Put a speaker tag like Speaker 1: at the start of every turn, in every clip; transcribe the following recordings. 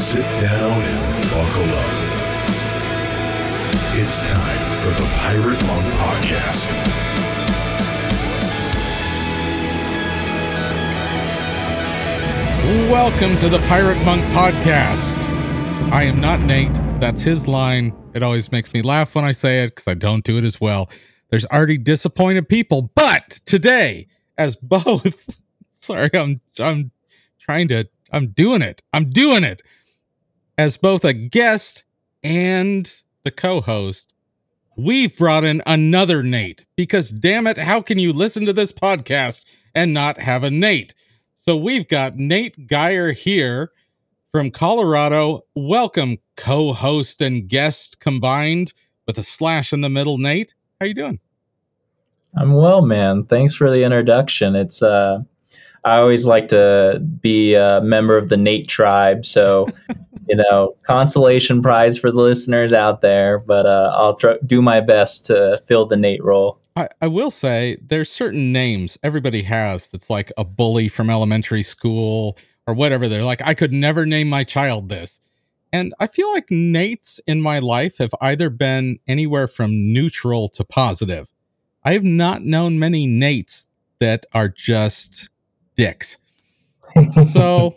Speaker 1: sit down and buckle up. It's time for the Pirate Monk Podcast.
Speaker 2: Welcome to the Pirate Monk Podcast. I am not Nate. That's his line. It always makes me laugh when I say it because I don't do it as well. There's already disappointed people, but today, as both, sorry, I'm I'm trying to, I'm doing it. I'm doing it as both a guest and the co-host. We've brought in another Nate because damn it, how can you listen to this podcast and not have a Nate? So we've got Nate Geyer here from Colorado. Welcome, co-host and guest combined with a slash in the middle. Nate, how you doing?
Speaker 3: I'm well, man. Thanks for the introduction. It's uh I always like to be a member of the Nate tribe, so you know, consolation prize for the listeners out there, but uh, I'll try, do my best to fill the Nate role.
Speaker 2: I, I will say there's certain names everybody has that's like a bully from elementary school or whatever. They're like, I could never name my child this. And I feel like Nates in my life have either been anywhere from neutral to positive. I have not known many Nates that are just dicks. So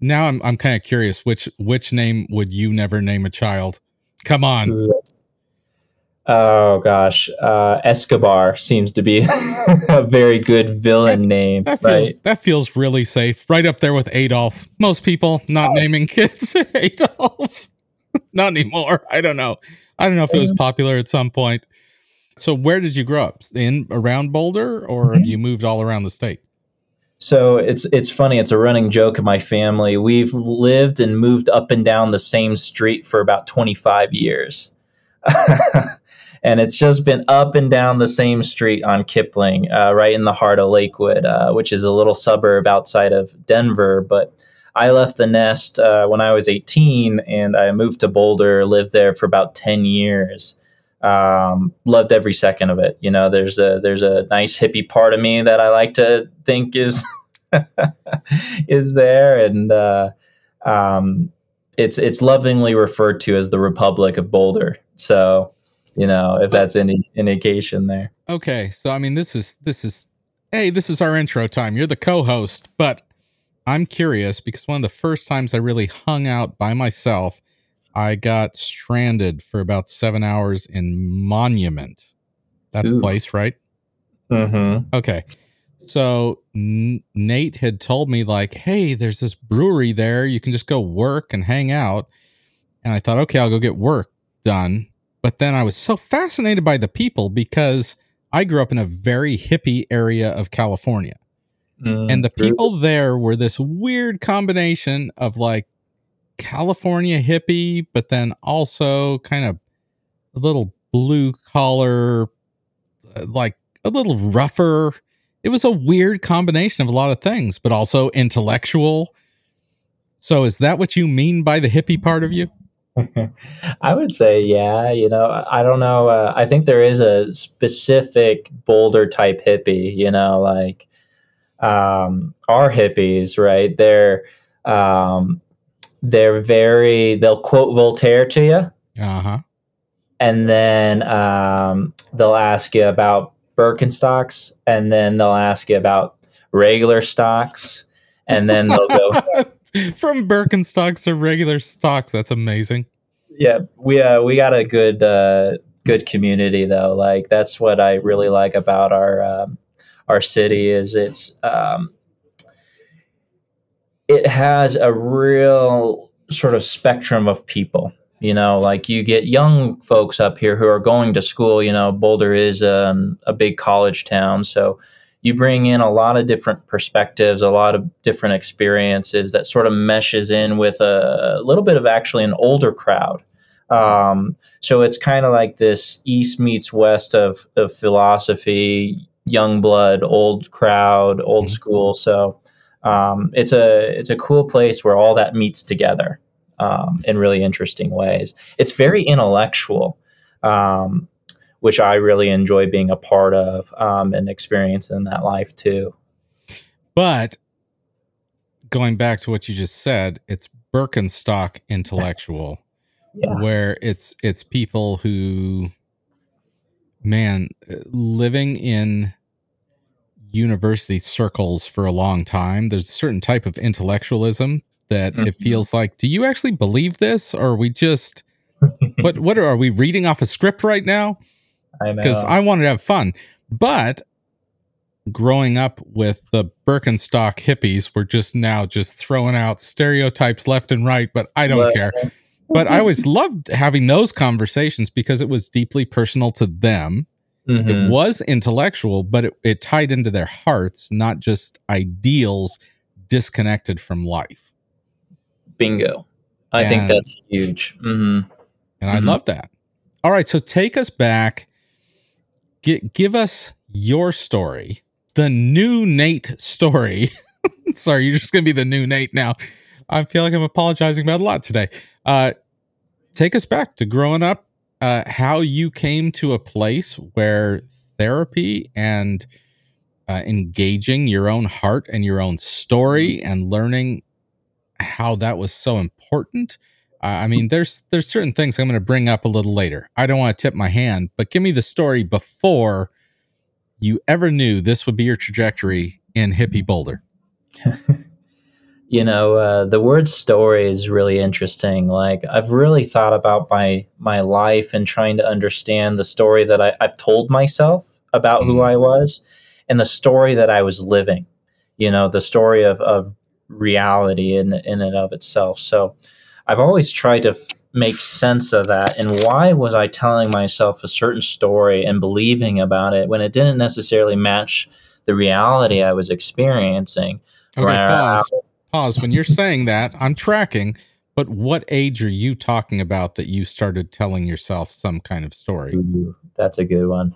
Speaker 2: now I'm I'm kind of curious which which name would you never name a child? Come on.
Speaker 3: Oh gosh, uh, Escobar seems to be a very good villain
Speaker 2: that,
Speaker 3: name.
Speaker 2: That feels right? that feels really safe, right up there with Adolf. Most people not naming kids Adolf, not anymore. I don't know. I don't know if it was popular at some point. So, where did you grow up? In around Boulder, or mm-hmm. have you moved all around the state?
Speaker 3: So it's it's funny. It's a running joke in my family. We've lived and moved up and down the same street for about twenty five years. and it's just been up and down the same street on Kipling, uh, right in the heart of Lakewood, uh, which is a little suburb outside of Denver. But I left the nest uh, when I was 18 and I moved to Boulder, lived there for about 10 years. Um, loved every second of it. You know, there's a there's a nice hippie part of me that I like to think is is there, and uh, um, it's it's lovingly referred to as the Republic of Boulder. So you know, if that's any indication there.
Speaker 2: Okay, so I mean, this is this is hey, this is our intro time. You're the co-host, but I'm curious because one of the first times I really hung out by myself, I got stranded for about seven hours in Monument. That's Ooh. a place, right?
Speaker 3: Mm-hmm.
Speaker 2: Okay. So N- Nate had told me like, "Hey, there's this brewery there. You can just go work and hang out." And I thought, "Okay, I'll go get work done." But then I was so fascinated by the people because I grew up in a very hippie area of California. Mm, and the people there were this weird combination of like California hippie, but then also kind of a little blue collar, uh, like a little rougher. It was a weird combination of a lot of things, but also intellectual. So, is that what you mean by the hippie part of you?
Speaker 3: I would say, yeah. You know, I don't know. Uh, I think there is a specific Boulder type hippie. You know, like um, our hippies, right? They're um, they're very. They'll quote Voltaire to you.
Speaker 2: Uh huh.
Speaker 3: And then um, they'll ask you about Birkenstocks, and then they'll ask you about regular stocks, and then they'll go
Speaker 2: from Birkenstocks to regular stocks. That's amazing.
Speaker 3: Yeah, we uh, we got a good uh, good community though. Like that's what I really like about our um, our city is it's um, it has a real sort of spectrum of people. You know, like you get young folks up here who are going to school. You know, Boulder is um, a big college town, so you bring in a lot of different perspectives, a lot of different experiences that sort of meshes in with a, a little bit of actually an older crowd. Um, so it's kind of like this east meets west of, of philosophy, young blood, old crowd, old mm-hmm. school. So um, it's a it's a cool place where all that meets together um, in really interesting ways. It's very intellectual. Um, which I really enjoy being a part of um, and experiencing that life too.
Speaker 2: But going back to what you just said, it's Birkenstock intellectual,
Speaker 3: Yeah.
Speaker 2: where it's it's people who, man, living in university circles for a long time. There's a certain type of intellectualism that it
Speaker 3: Mhm.
Speaker 2: feels like. Do you actually believe this, or are we just what? What are, are we reading off a script right now?
Speaker 3: I
Speaker 2: because I wanted to have fun. But growing up with the Birkenstock hippies, we're just now just throwing out stereotypes left and right, but I don't
Speaker 3: Well-
Speaker 2: care. But I always loved having those conversations because it was deeply personal to them.
Speaker 3: Mhm.
Speaker 2: It was intellectual, but it, it tied into their hearts, not just ideals disconnected from life.
Speaker 3: bingo. I think that's huge. hmm
Speaker 2: And I
Speaker 3: Mhm.
Speaker 2: love that. All right, so take us back. Gi- give us your story, the new Nate story. Sorry, you're just going to be the new Nate now. I feel like I'm apologizing about a lot today. Uh, take us back to growing up, uh, how you came to a place where therapy and uh, engaging your own heart and your own story and learning how that was so important. Uh, I mean, there's there's certain things I'm going to bring up a little later. I don't want to tip my hand, but give me the story before you ever knew this would be your trajectory in hippie Boulder.
Speaker 3: You know, uh, the word story is really interesting. Like I've really thought about my my life and trying to understand the story that I, I've told myself about who
Speaker 2: Mm.
Speaker 3: I was and the story that I was living. You know, the story of, of reality in in and of itself. So I've always tried to f- make sense of that. And why was I telling myself a certain story and believing about it when it didn't necessarily match the reality I was experiencing?
Speaker 2: Okay, pause. Pause. When you're saying that, I'm tracking. But what age are you talking about that you started telling yourself some kind of story?
Speaker 3: Ooh, that's a good one.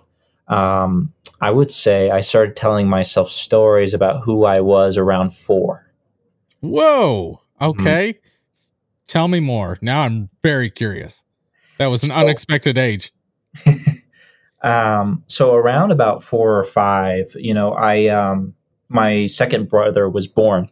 Speaker 3: Um, I would say I started telling myself stories about who I was around four.
Speaker 2: Whoa.
Speaker 3: Mm-hmm.
Speaker 2: Okay. Tell me more. Now I'm very curious. That was an
Speaker 3: So-
Speaker 2: unexpected age.
Speaker 3: Um, so around about four or five, you know, I um, my second brother was born,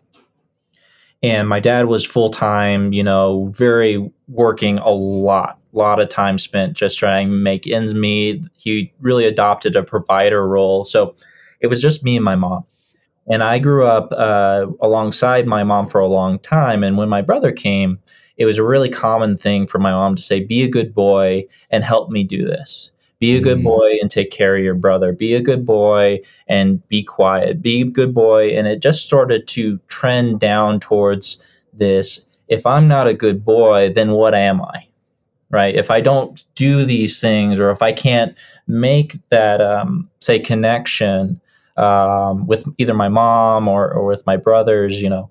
Speaker 3: and my dad was full time. You know, very working a lot, lot of time spent just trying to make ends meet. He really adopted a provider role, so it was just me and my mom. And I grew up uh, alongside my mom for a long time. And when my brother came, it was a really common thing for my mom to say, "Be a good boy and help me do this." Be a good
Speaker 2: Mm.
Speaker 3: boy and take care of your brother. Be a good boy and be quiet. Be a good boy. And it just started to trend down towards this if I'm not a good boy, then what am I? Right? If I don't do these things or if I can't make that, um, say, connection um, with either my mom or, or with my brothers, you know,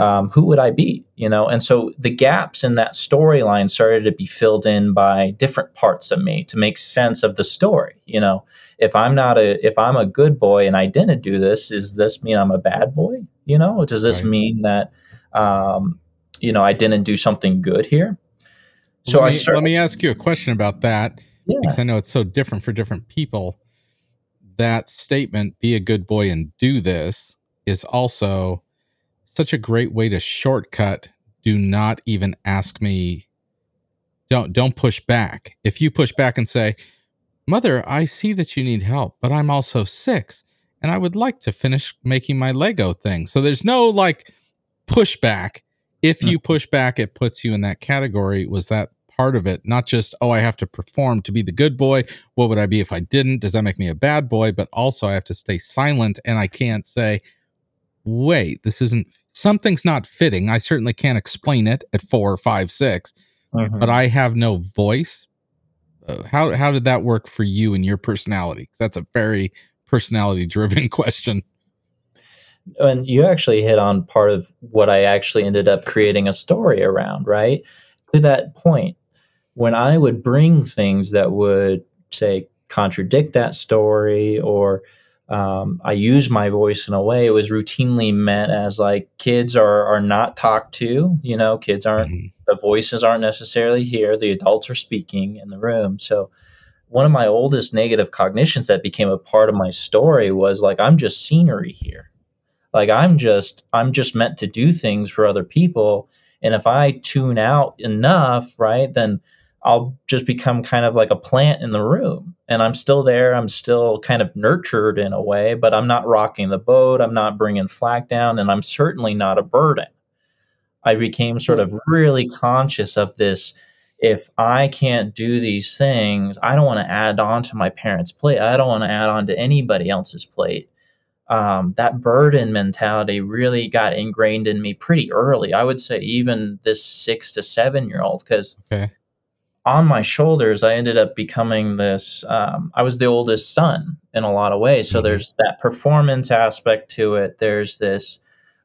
Speaker 3: um, who would I be? You know, and so the gaps in that storyline started to be filled in by different parts of me to make sense of the story. You know, if I'm not a if I'm a good boy and I didn't do this, does this mean I'm a bad boy? You know, does this
Speaker 2: Right.
Speaker 3: mean that um, you know I didn't do something good here? So
Speaker 2: let
Speaker 3: I
Speaker 2: me, let me ask you a question about that
Speaker 3: yeah,
Speaker 2: because I know it's so different for different people. That statement, be a good boy and do this, is also such a great way to shortcut. Do not even ask me. Don't don't push back. If you push back and say, Mother, I see that you need help, but I'm also six and I would like to finish making my Lego thing. So there's no like pushback. If hmm. you push back, it puts you in that category. Was that part of it? Not just, oh, I have to perform to be the good boy. What would I be if I didn't? Does that make me a bad boy? But also, I have to stay silent and I can't say, wait, this isn't something's not fitting. I certainly can't explain it at four, five, six,
Speaker 3: Mhm.
Speaker 2: but I have no voice. Uh, how how did that work for you and your personality? that's a very personality driven question.
Speaker 3: and you actually hit on part of what I actually ended up creating a story around, right? To that point, when I would bring things that would say contradict that story or um, I use my voice in a way. It was routinely meant as like kids are are not talked to, you know, kids aren't
Speaker 2: Mhm.
Speaker 3: the voices aren't necessarily here, the adults are speaking in the room. So one of my oldest negative cognitions that became a part of my story was like I'm just scenery here. Like i'm just i'm just meant to do things for other people. And if I tune out enough, right, then I'll just become kind of like a plant in the room. And I'm still there. I'm still kind of nurtured in a way, but I'm not rocking the boat. I'm not bringing flack down, and I'm certainly not a burden. I became sort of really conscious of this. If I can't do these things, I don't want to add on to my parents' plate. I don't want to add on to anybody else's plate. Um, that burden mentality really got ingrained in me pretty early. I would say even this six to seven year old, because
Speaker 2: Okay.
Speaker 3: On my shoulders, I ended up becoming this. Um, I was the oldest son in a lot of ways. So
Speaker 2: Mhm.
Speaker 3: there's that performance aspect to it. There's this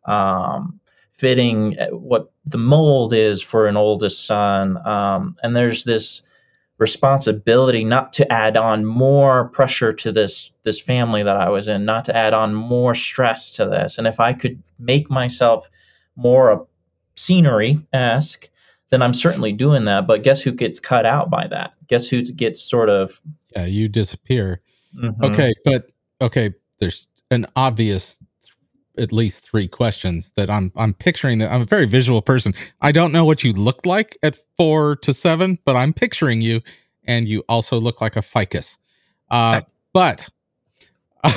Speaker 3: um, fitting uh, what the mold is for an oldest son. Um, and there's this responsibility not to add on more pressure to this this family that I was in, not to add on more stress to this. And if I could make myself more a scenery esque, then I'm certainly doing that. But guess who gets cut out by that? Guess who gets sort of
Speaker 2: Yeah, you disappear.
Speaker 3: mhm.
Speaker 2: Okay, but okay, there's an obvious at least three questions that I'm I'm picturing that I'm a very visual person. I don't know what you looked like at 4 to 7, but I'm picturing you and you also look like a ficus. Uh but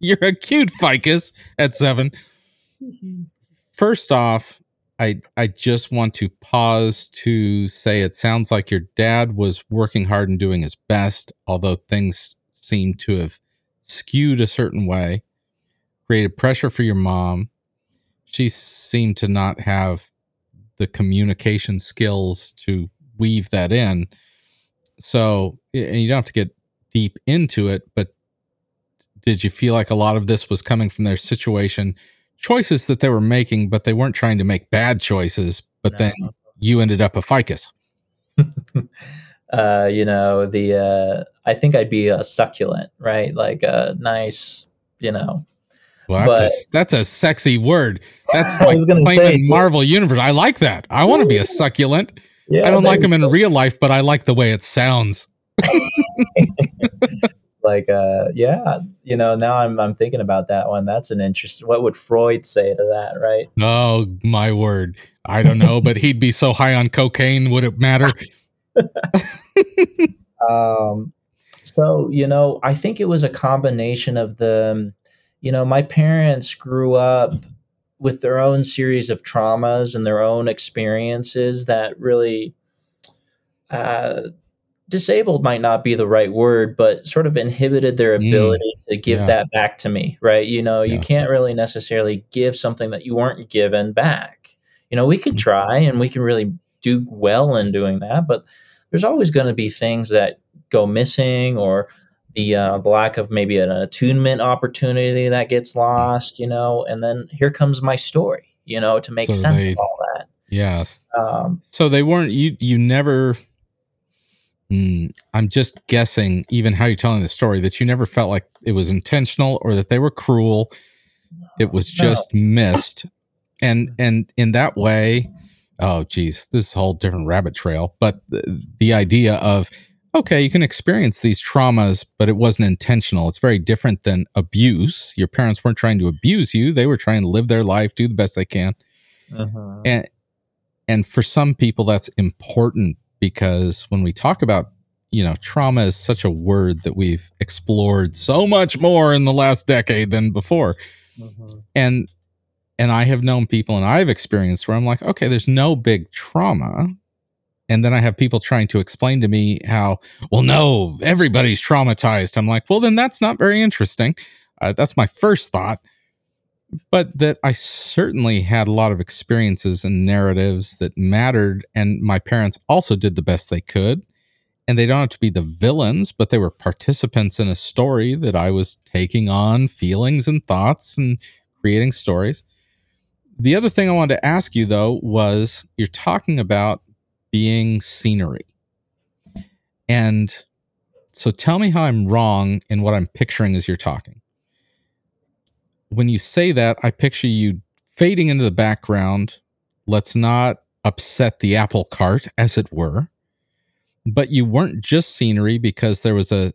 Speaker 2: you're a cute ficus at 7. First off, I I just want to pause to say it sounds like your dad was working hard and doing his best, although things seem to have skewed a certain way. Created pressure for your mom. She seemed to not have the communication skills to weave that in. So, and you don't have to get deep into it, but did you feel like a lot of this was coming from their situation choices that they were making, but they weren't trying to make bad choices. But
Speaker 3: No.
Speaker 2: then you ended up a ficus.
Speaker 3: uh, you know, the uh, I think I'd be a succulent, right? Like a nice, you know.
Speaker 2: Well, that's,
Speaker 3: But-
Speaker 2: a, that's a sexy word. That's like playing
Speaker 3: say,
Speaker 2: in Marvel Universe. I like that. I want to be a succulent.
Speaker 3: Yeah,
Speaker 2: I don't like them in real life, but I like the way it sounds.
Speaker 3: like uh yeah you know now i'm i'm thinking about that one that's an interest what would freud say to that right
Speaker 2: Oh my word! I don't know, but he'd be so high on cocaine. Would it matter?
Speaker 3: um so you know i think it was a combination of the you know my parents grew up with their own series of traumas and their own experiences that really uh disabled might not be the right word but sort of inhibited their
Speaker 2: Mm,
Speaker 3: ability to give
Speaker 2: yeah.
Speaker 3: that back to me right you know you can't really necessarily give something that you weren't given back you know we can
Speaker 2: Mhm.
Speaker 3: try and we can really do well in doing that but there's always going to be things that go missing or the, uh, the lack of maybe an attunement opportunity that gets lost you know and then here comes my story you know to make
Speaker 2: So
Speaker 3: sense
Speaker 2: they-
Speaker 3: of all that
Speaker 2: Yes.
Speaker 3: um,
Speaker 2: So they weren't you. You never. Hmm, I'm just guessing, even how you're telling the story, that you never felt like it was intentional or that they were cruel. It was
Speaker 3: No.
Speaker 2: just missed, and and in that way, oh geez, this is a whole different rabbit trail. But the, the idea of okay, you can experience these traumas, but it wasn't intentional. It's very different than abuse. Your parents weren't trying to abuse you; they were trying to live their life, do the best they can
Speaker 3: mhm.
Speaker 2: and and for some people that's important because when we talk about you know trauma is such a word that we've explored so much more in the last decade than before.
Speaker 3: Mhm.
Speaker 2: and and i have known people and i've experienced where i'm like okay there's no big trauma. And then i have people trying to explain to me how well no everybody's traumatized. I'm like well then that's not very interesting. Uh, that's my first thought but that I certainly had a lot of experiences and narratives that mattered. And my parents also did the best they could. And they don't have to be the villains, but they were participants in a story that I was taking on feelings and thoughts and creating stories. The other thing I wanted to ask you, though, was you're talking about being scenery. And so tell me how I'm wrong in what I'm picturing as you're talking when you say that, I picture you fading into the background. Let's not upset the apple cart, as it were. But you weren't just scenery because there was a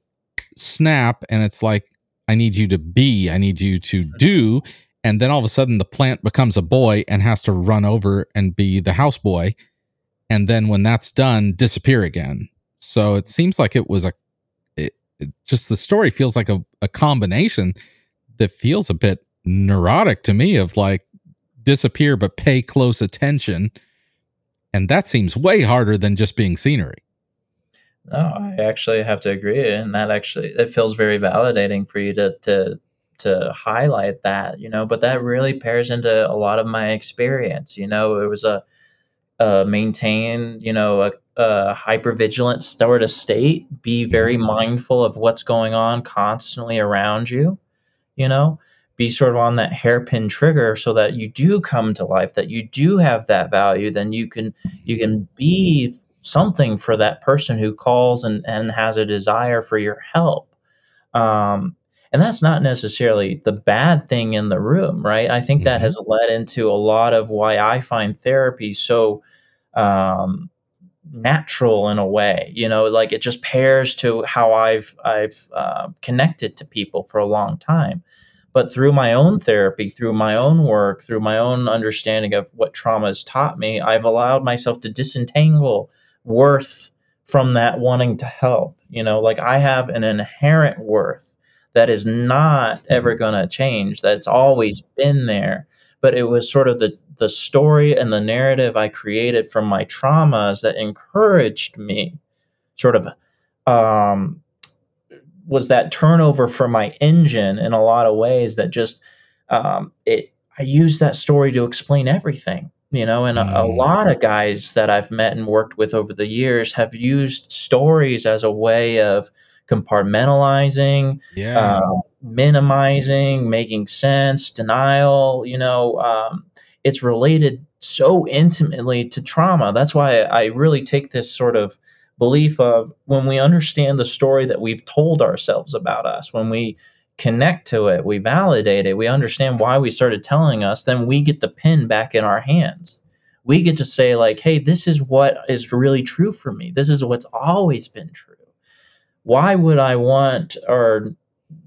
Speaker 2: snap, and it's like, I need you to be, I need you to do. and then all of a sudden the plant becomes a boy and has to run over and be the houseboy and then when that's done disappear again so it seems like it was a it, it just the story feels like a, a combination that feels a bit neurotic to me of like disappear but pay close attention and that seems way harder than just being scenery
Speaker 3: no i actually have to agree and that actually it feels very validating for you to to to highlight that, you know, but that really pairs into a lot of my experience. You know, it was a, a maintain, you know, a, a hyper vigilant sort of state, be very mm-hmm. mindful of what's going on constantly around you, you know, be sort of on that hairpin trigger so that you do come to life, that you do have that value, then you can, you can be something for that person who calls and, and has a desire for your help. Um, and that's not necessarily the bad thing in the room, right? I think that mm-hmm. has led into a lot of why I find therapy so um, natural in a way. You know, like it just pairs to how I've I've uh, connected to people for a long time. But through my own therapy, through my own work, through my own understanding of what trauma has taught me, I've allowed myself to disentangle worth from that wanting to help. You know, like I have an inherent worth that is not ever mm-hmm. going to change. That's always been there. But it was sort of the the story and the narrative I created from my traumas that encouraged me, sort of, um, was that turnover for my engine in a lot of ways that just um, it. I use that story to explain everything you know and a, a, mm. lot of guys that i've met and worked with over the years have used stories as a way of compartmentalizing,
Speaker 2: yeah.
Speaker 3: uh, minimizing, making sense, denial. You know, um, it's related so intimately to trauma. That's why I really take this sort of belief of when we understand the story that we've told ourselves about us, when we connect to it, we validate it, we understand why we started telling us, then we get the pin back in our hands. We get to say, like, hey, this is what is really true for me. This is what's always been true why would I want or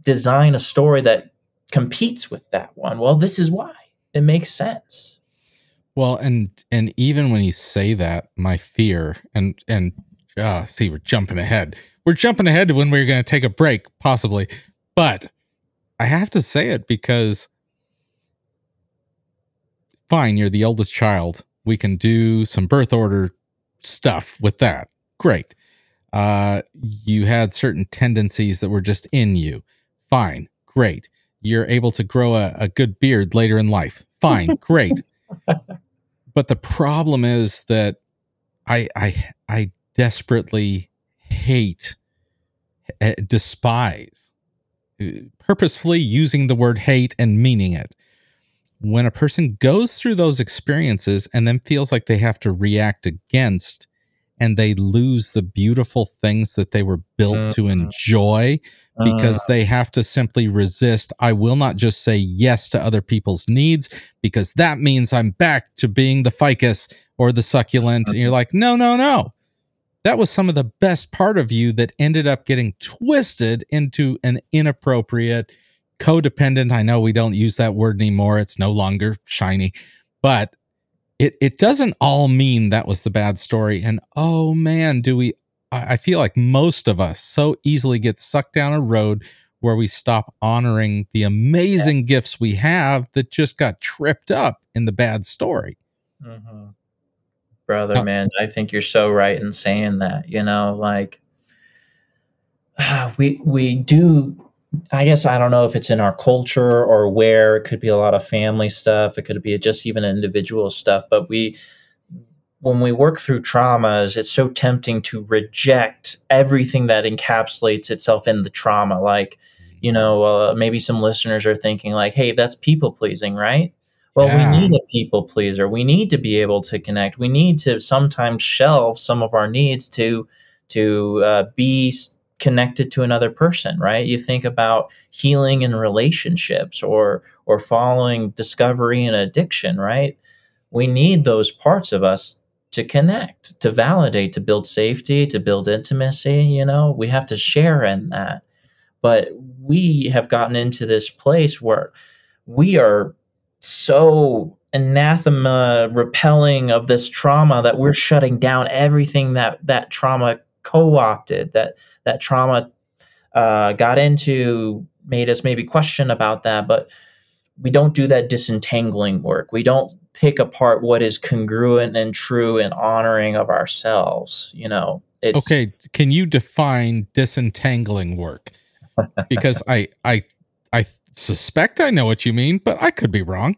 Speaker 3: design a story that competes with that one? Well, this is why. It makes sense.
Speaker 2: Well, and and even when you say that, my fear and and uh, see, we're jumping ahead. We're jumping ahead to when we we're going to take a break, possibly. But I have to say it because, fine, you're the oldest child. We can do some birth order stuff with that. Great uh, you had certain tendencies that were just in you. Fine, great. You're able to grow a, a good beard later in life. Fine, great. but the problem is that I I I desperately hate, uh, despise, uh, purposefully using the word hate and meaning it. When a person goes through those experiences and then feels like they have to react against and they lose the beautiful things that they were built mm-hmm. to enjoy because uh, they have to simply resist. I will not just say yes to other people's needs because that means I'm back to being the ficus or the succulent. And you're mm-hmm. like, no, no, no. That was some of the best part of you that ended up getting twisted into an inappropriate, codependent. I know we don't use that word anymore. It's no longer shiny, but it it doesn't all mean that was the bad story. And oh man, do we I feel like most of us so easily get sucked down a road where we stop honoring the amazing yeah. gifts we have that just got tripped up in the bad story.
Speaker 3: Mm-hmm. Brother, uh, man, I think you're so right in saying that. You know, like we we do I guess I don't know if it's in our culture or where. It could be a lot of family stuff. It could be just even individual stuff. But we, when we work through traumas, it's so tempting to reject everything that encapsulates itself in the trauma. Like, you know, uh, maybe some listeners are thinking, like, hey, that's people pleasing, right? Well, yeah. we need a people pleaser. We need to be able to connect. We need to sometimes shelve some of our needs to to uh, be connected to another person right you think about healing in relationships or or following discovery and addiction right we need those parts of us to connect to validate to build safety to build intimacy you know we have to share in that but we have gotten into this place where we are so anathema repelling of this trauma that we're shutting down everything that that trauma co-opted that that trauma uh, got into made us maybe question about that but we don't do that disentangling work. We don't pick apart what is congruent and true and honoring of ourselves you know?
Speaker 2: It's, okay can you define disentangling work? Because i i i suspect i know what you mean but i could be wrong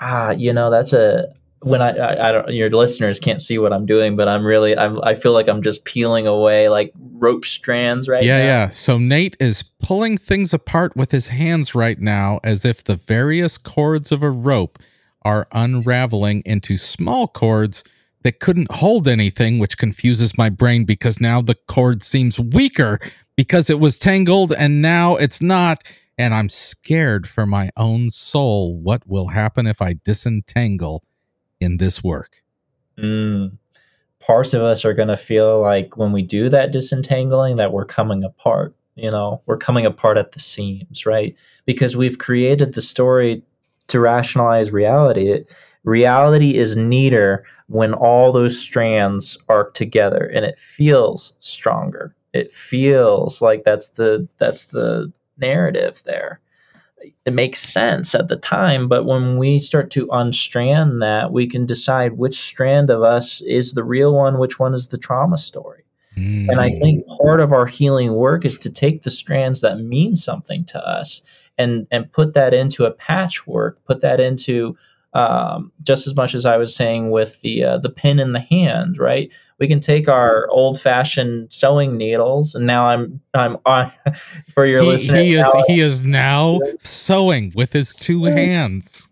Speaker 3: ah you know that's a when I, I, I don't your listeners can't see what I'm doing, but I'm really I'm I feel like I'm just peeling away like rope strands right
Speaker 2: yeah,
Speaker 3: now.
Speaker 2: Yeah, So Nate is pulling things apart with his hands right now as if the various cords of a rope are unraveling into small cords that couldn't hold anything, which confuses my brain because now the cord seems weaker because it was tangled and now it's not. And I'm scared for my own soul. What will happen if I disentangle in this work.
Speaker 3: Mm. Parts of us are going to feel like when we do that disentangling, that we're coming apart. You know, we're coming apart at the seams, right? Because we've created the story to rationalize reality. It, reality is neater when all those strands are together and it feels stronger. It feels like that's the that's the narrative there it makes sense at the time but when we start to unstrand that we can decide which strand of us is the real one which one is the trauma story mm. and i think part of our healing work is to take the strands that mean something to us and and put that into a patchwork put that into um, just as much as I was saying with the uh, the pin in the hand, right? We can take our old fashioned sewing needles, and now I'm I'm on for your
Speaker 2: he,
Speaker 3: listeners.
Speaker 2: He is he is now sewing with his two hands.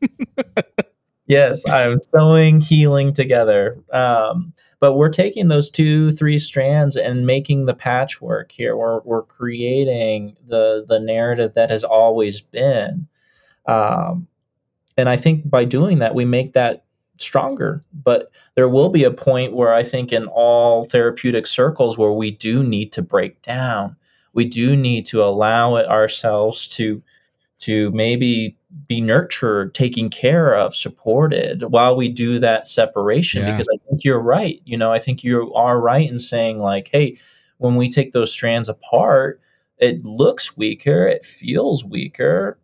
Speaker 3: yes, I'm sewing, healing together. Um, but we're taking those two, three strands and making the patchwork here. We're we're creating the the narrative that has always been. Um, and I think by doing that, we make that stronger. But there will be a point where I think in all therapeutic circles where we do need to break down. We do need to allow it ourselves to to maybe be nurtured, taken care of, supported while we do that separation. Yeah. Because I think you're right. You know, I think you are right in saying like, hey, when we take those strands apart, it looks weaker, it feels weaker,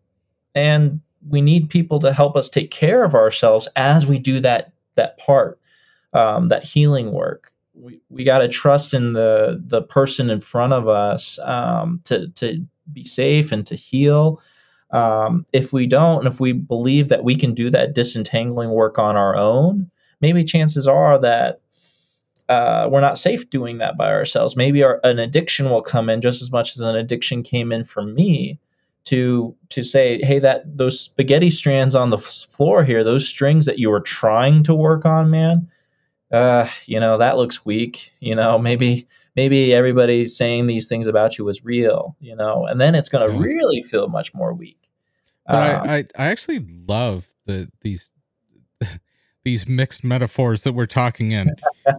Speaker 3: and we need people to help us take care of ourselves as we do that that part, um, that healing work. We, we got to trust in the the person in front of us um, to to be safe and to heal. Um, if we don't, and if we believe that we can do that disentangling work on our own, maybe chances are that uh, we're not safe doing that by ourselves. Maybe our, an addiction will come in just as much as an addiction came in for me to to say hey that those spaghetti strands on the floor here those strings that you were trying to work on man uh you know that looks weak you know maybe maybe everybody's saying these things about you was real you know and then it's going to yeah. really feel much more weak
Speaker 2: but uh, I, I i actually love the these these mixed metaphors that we're talking in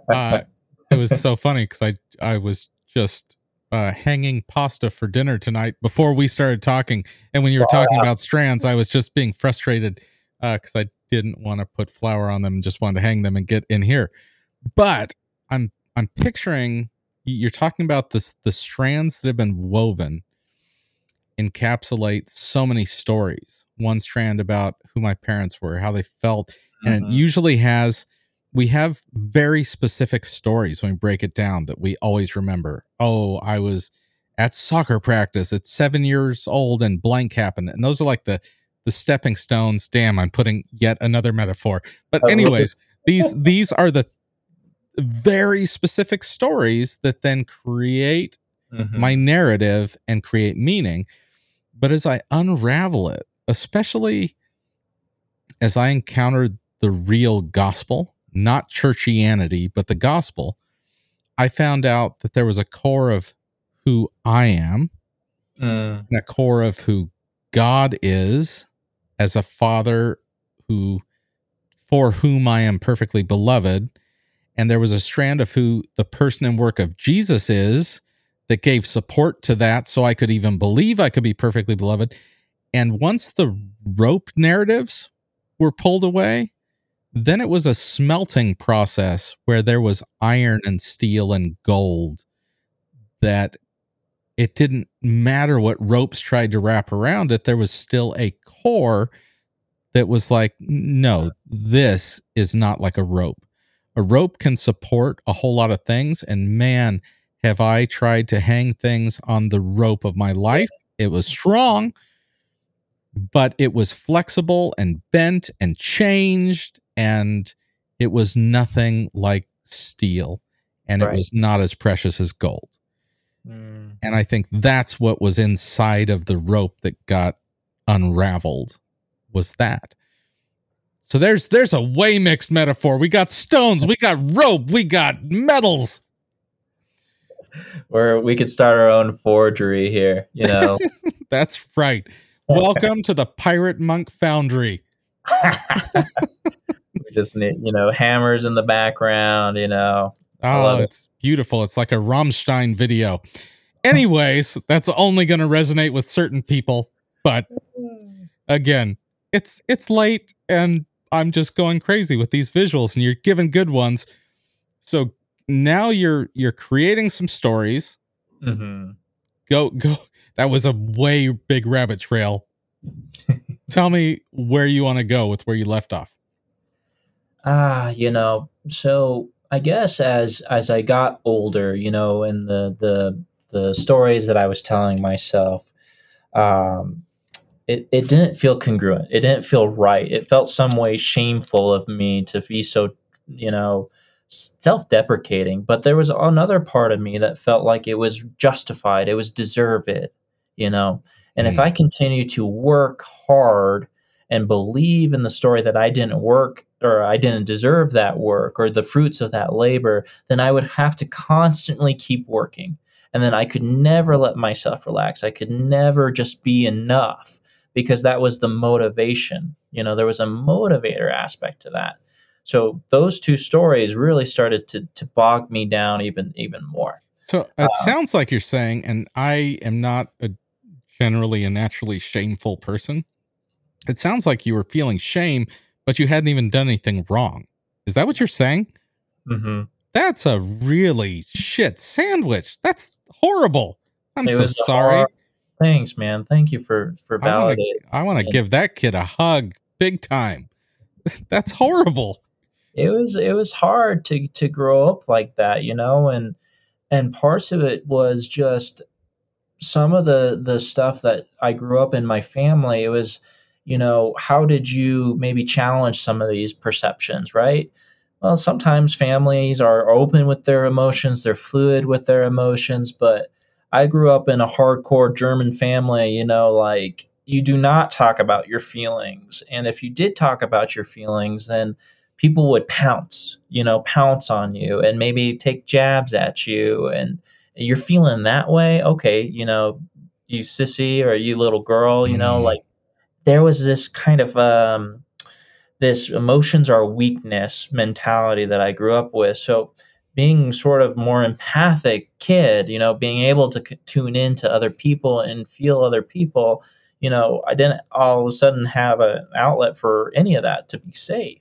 Speaker 2: uh it was so funny because i i was just uh, hanging pasta for dinner tonight before we started talking. And when you were talking about strands, I was just being frustrated because uh, I didn't want to put flour on them, just wanted to hang them and get in here. But I'm I'm picturing you're talking about this the strands that have been woven encapsulate so many stories. One strand about who my parents were, how they felt, mm-hmm. and it mm-hmm. usually has we have very specific stories when we break it down that we always remember. Oh, I was at soccer practice at seven years old and blank happened. And those are like the the stepping stones. Damn, I'm putting yet another metaphor. But anyways, these these are the very specific stories that then create mm-hmm. my narrative and create meaning. But as I unravel it, especially as I encountered the real gospel not churchianity, but the gospel, I found out that there was a core of who I am, mm. and a core of who God is as a father who for whom I am perfectly beloved. And there was a strand of who the person and work of Jesus is that gave support to that so I could even believe I could be perfectly beloved. And once the rope narratives were pulled away, then it was a smelting process where there was iron and steel and gold that it didn't matter what ropes tried to wrap around it. There was still a core that was like, no, this is not like a rope. A rope can support a whole lot of things. And man, have I tried to hang things on the rope of my life. It was strong, but it was flexible and bent and changed. And it was nothing like steel. And
Speaker 3: Right.
Speaker 2: it was not as precious as gold.
Speaker 3: Mm.
Speaker 2: And I think that's what was inside of the rope that got unraveled was that. So there's there's a way mixed metaphor. We got stones, we got rope, we got metals.
Speaker 3: Where we could start our own forgery here, you know.
Speaker 2: That's right. Welcome to the Pirate Monk Foundry.
Speaker 3: we just need, you know, hammers in the background, you know. I
Speaker 2: Oh,
Speaker 3: love it.
Speaker 2: it's beautiful. It's like a Rammstein video. Anyways, that's only going to resonate with certain people, but again, it's it's late and I'm just going crazy with these visuals and you're giving good ones. So now you're you're creating some stories.
Speaker 3: hmm
Speaker 2: Go go that was a way big rabbit trail. Tell me where you want to go with where you left off.
Speaker 3: Ah, you know, so I guess as as I got older, you know, and the the the stories that I was telling myself, um, it it didn't feel congruent. It didn't feel right. It felt some way shameful of me to be so, you know, self-deprecating. But there was another part of me that felt like it was justified. It was deserved, you know. And if
Speaker 2: Mm.
Speaker 3: I continue to work hard and believe in the story that I didn't work or I didn't deserve that work or the fruits of that labor, then I would have to constantly keep working. And then I could never let myself relax. I could never just be enough because that was the motivation. You know, there was a motivator aspect to that. So those two stories really started to to bog me down even even more.
Speaker 2: So it uh, sounds like you're saying, and I am not a generally a naturally shameful person. It sounds like you were feeling shame, but you hadn't even done anything wrong. Is that what you're saying?
Speaker 3: Mm-hmm.
Speaker 2: That's a really shit sandwich. That's horrible. I'm so sorry.
Speaker 3: hard- Thanks, man. Thank you for for validating.
Speaker 2: I want to give that kid a hug big time. That's horrible.
Speaker 3: it was it was hard to to grow up like that you know and and parts of it was just some of the the stuff that I grew up in my family it was you know how did you maybe challenge some of these perceptions right well sometimes families are open with their emotions they're fluid with their emotions but I grew up in a hardcore German family you know like you do not talk about your feelings and if you did talk about your feelings then people would pounce, you know, pounce on you and maybe take jabs at you. And you're feeling that way. Okay, you know, you sissy or you little girl, you know,
Speaker 2: Mhm.
Speaker 3: like there was this kind of um, this emotions are weakness mentality that I grew up with. So being sort of more empathic kid, you know, being able to c- tune into other people and feel other people, you know, I didn't all of a sudden have an outlet for any of that to be safe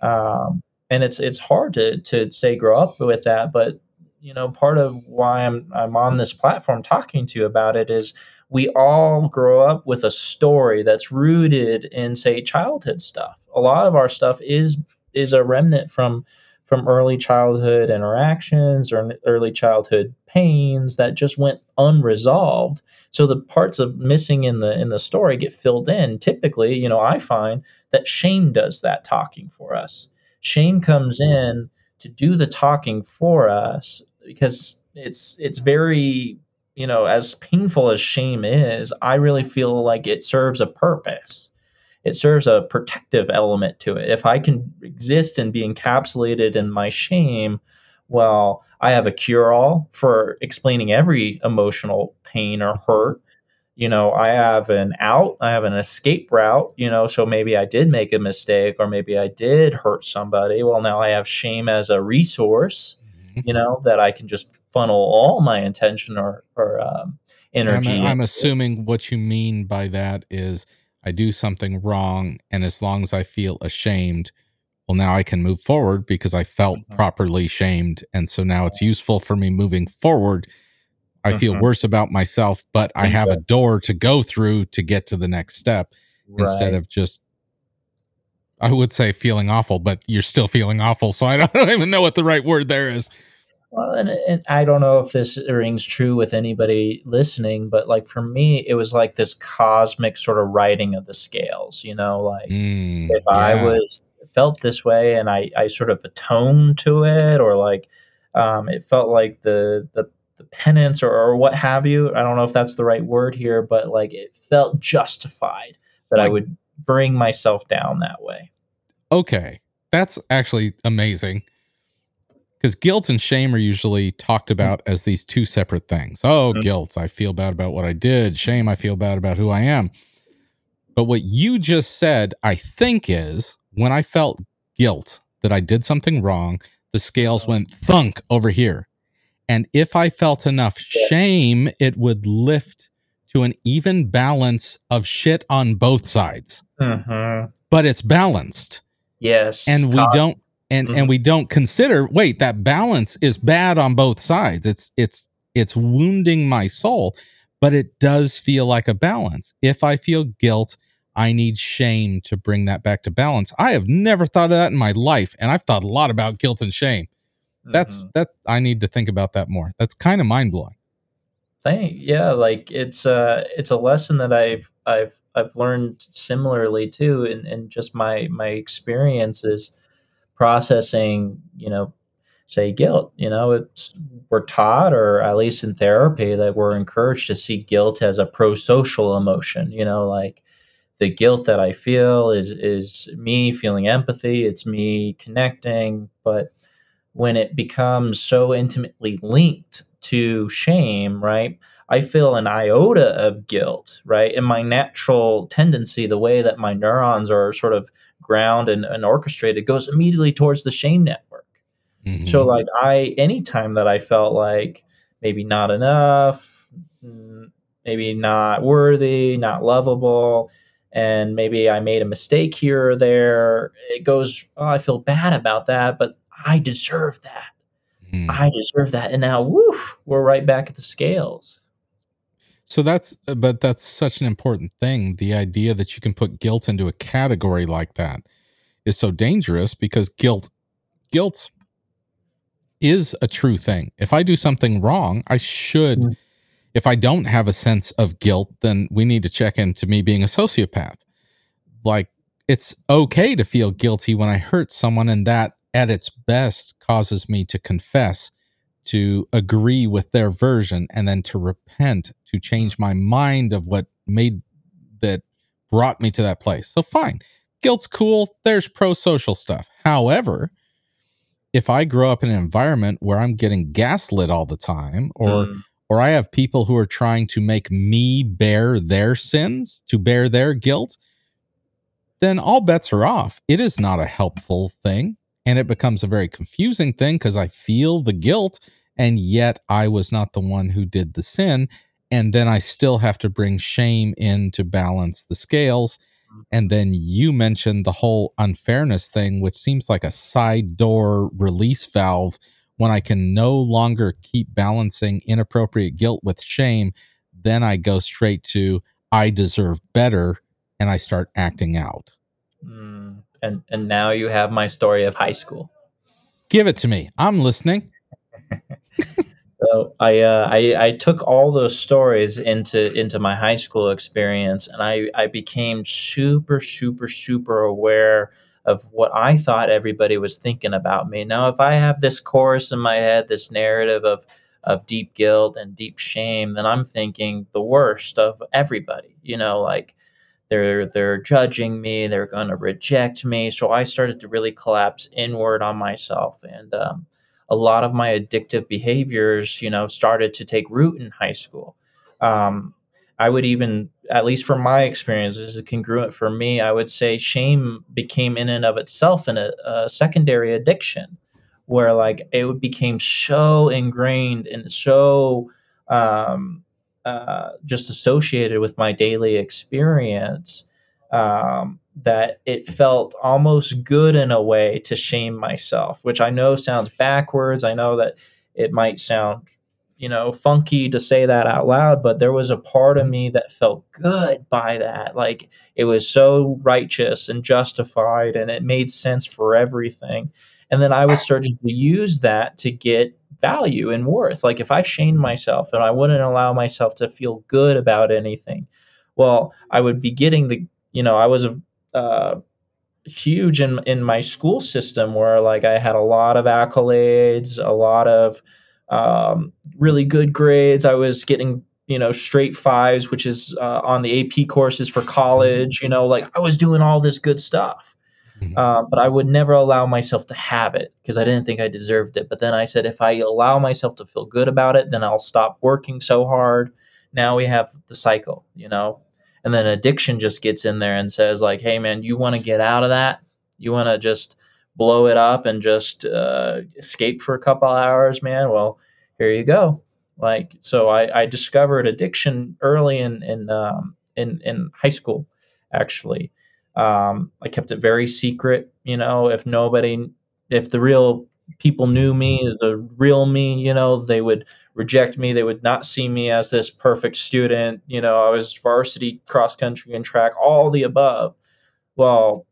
Speaker 3: um, and it's it's hard to to say grow up with that but you know part of why I'm I'm on this platform talking to you about it is we all grow up with a story that's rooted in say childhood stuff. A lot of our stuff is is a remnant from from early childhood interactions or early childhood pains that just went unresolved. So the parts of missing in the in the story get filled in. Typically you know i find that shame does that talking for us. Shame comes in to do the talking for us because it's it's very you know as painful as shame is, I really feel like it serves a purpose. It serves a protective element to it. If I can exist and be encapsulated in my shame, well, I have a cure all for explaining every emotional pain or hurt you know i have an out i have an escape route you know so maybe i did make a mistake or maybe i did hurt somebody well now i have shame as a resource mm-hmm. you know that i can just funnel all my intention or, or um, energy.
Speaker 2: I'm, I'm assuming what you mean by that is I do something wrong, and as long as I feel ashamed, well, now I can move forward because I felt
Speaker 3: Mhm.
Speaker 2: properly shamed, and so now it's useful for me moving forward. I feel
Speaker 3: Mhm.
Speaker 2: worse about myself, but I have a door to go through to get to the next step instead of just I would say feeling awful, but you're still feeling awful. So I don't, I don't even know what the right word there is.
Speaker 3: Well, and, and I don't know if this rings true with anybody listening, but like for me, it was like this cosmic sort of righting of the scales. You know, like
Speaker 2: Mm,
Speaker 3: if I was felt this way and I, I sort of atoned to it, or like um, it felt like the the the penance or, or what have you. I don't know if that's the right word here, but like it felt justified that I would bring myself down that way.
Speaker 2: okay, that's actually amazing. Because guilt and shame are usually talked about as these two separate things. Oh,
Speaker 3: Mhm.
Speaker 2: guilt, I feel bad about what I did. Shame, I feel bad about who I am. But what you just said, I think, is when I felt guilt that I did something wrong, the scales went thunk over here. And if I felt enough shame, it would lift to an even balance of shit on both sides.
Speaker 3: Mm-hmm.
Speaker 2: But it's balanced
Speaker 3: Yes,
Speaker 2: and we don't and and
Speaker 3: Mhm.
Speaker 2: we don't consider wait that balance is bad on both sides. It's it's it's wounding my soul but it does feel like a balance. If i feel guilt i need shame to bring that back to balance. I have never thought of that in my life and i've thought a lot about guilt and shame. That's
Speaker 3: Mhm.
Speaker 2: that i need to think about that more. That's kind of mind-blowing.
Speaker 3: Thank yeah, like it's a it's a lesson that I've I've I've learned similarly too in, in just my my experiences processing, you know, say guilt. You know, it's we're taught or at least in therapy that we're encouraged to see guilt as a pro social emotion, you know, like the guilt that I feel is is me feeling empathy, it's me connecting, but when it becomes so intimately linked to shame, right? I feel an iota of guilt, right? And my natural tendency, the way that my neurons are sort of ground and, and orchestrated, goes immediately towards the shame network.
Speaker 2: Mhm.
Speaker 3: So, like, I, anytime that I felt like maybe not enough, mm, maybe not worthy, not lovable, and maybe I made a mistake here or there, it goes, oh, I feel bad about that, but I deserve that.
Speaker 2: Mhm.
Speaker 3: I deserve that. And now, woof, we're right back at the scales.
Speaker 2: So that's, but that's such an important thing. The idea that you can put guilt into a category like that is so dangerous because guilt, guilt is a true thing. If I do something wrong, I should.
Speaker 3: Mm.
Speaker 2: If I don't have a sense of guilt, then we need to check into me being a sociopath. Like it's okay to feel guilty when I hurt someone, and that at its best causes me to confess to agree with their version and then to repent to change my mind of what made that brought me to that place. So fine. Guilt's cool. There's pro social stuff. However, if I grow up in an environment where I'm getting gaslit all the time or
Speaker 3: Mm.
Speaker 2: or I have people who are trying to make me bear their sins, to bear their guilt, then all bets are off. It is not a helpful thing. And it becomes a very confusing thing because I feel the guilt, and yet I was not the one who did the sin. And then I still have to bring shame in to balance the scales. And then you mentioned the whole unfairness thing, which seems like a side door release valve when I can no longer keep balancing inappropriate guilt with shame, then I go straight to I deserve better and I start acting out.
Speaker 3: Mm. And and now you have my story of high school.
Speaker 2: Give it to me. I'm listening.
Speaker 3: So I, uh, I I took all those stories into into my high school experience, and I I became super super super aware of what I thought everybody was thinking about me. Now, if I have this chorus in my head, this narrative of of deep guilt and deep shame, then I'm thinking the worst of everybody. You know, like they're they're judging me, they're going to reject me. So I started to really collapse inward on myself, and um, a lot of my addictive behaviors, you know, started to take root in high school. Um, I would even, at least from my experience, this is congruent for me. I would say shame became in and of itself an, a, a secondary addiction, where like it became so ingrained and so um, uh, just associated with my daily experience um, that it felt almost good in a way to shame myself, which I know sounds backwards. I know that it might sound, you know, funky to say that out loud, but there was a part of me that felt good by that. Like it was so righteous and justified and it made sense for everything. And then I was starting to use that to get value and worth. Like if I shamed myself and I wouldn't allow myself to feel good about anything, well, I would be getting the, you know, I was a, uh, huge in in my school system where like I had a lot of accolades, a lot of um, really good grades. I was getting you know straight fives, which is uh, on the AP courses for college. You know, like I was doing all this good stuff. Mm-hmm. Uh, but I would never allow myself to have it because I didn't think I deserved it. But then I said, if I allow myself to feel good about it, then I'll stop working so hard. Now we have the cycle, you know? And then addiction just gets in there and says, like, hey, man, you want to get out of that? You want to just blow it up and just uh, escape for a couple hours, man? Well, here you go. Like, so I, I discovered addiction early in, in, um, in, in high school, actually. Um, I kept it very secret. You know, if nobody, if the real people knew me, the real me, you know, they would reject me. They would not see me as this perfect student. You know, I was varsity cross country and track, all the above. Well,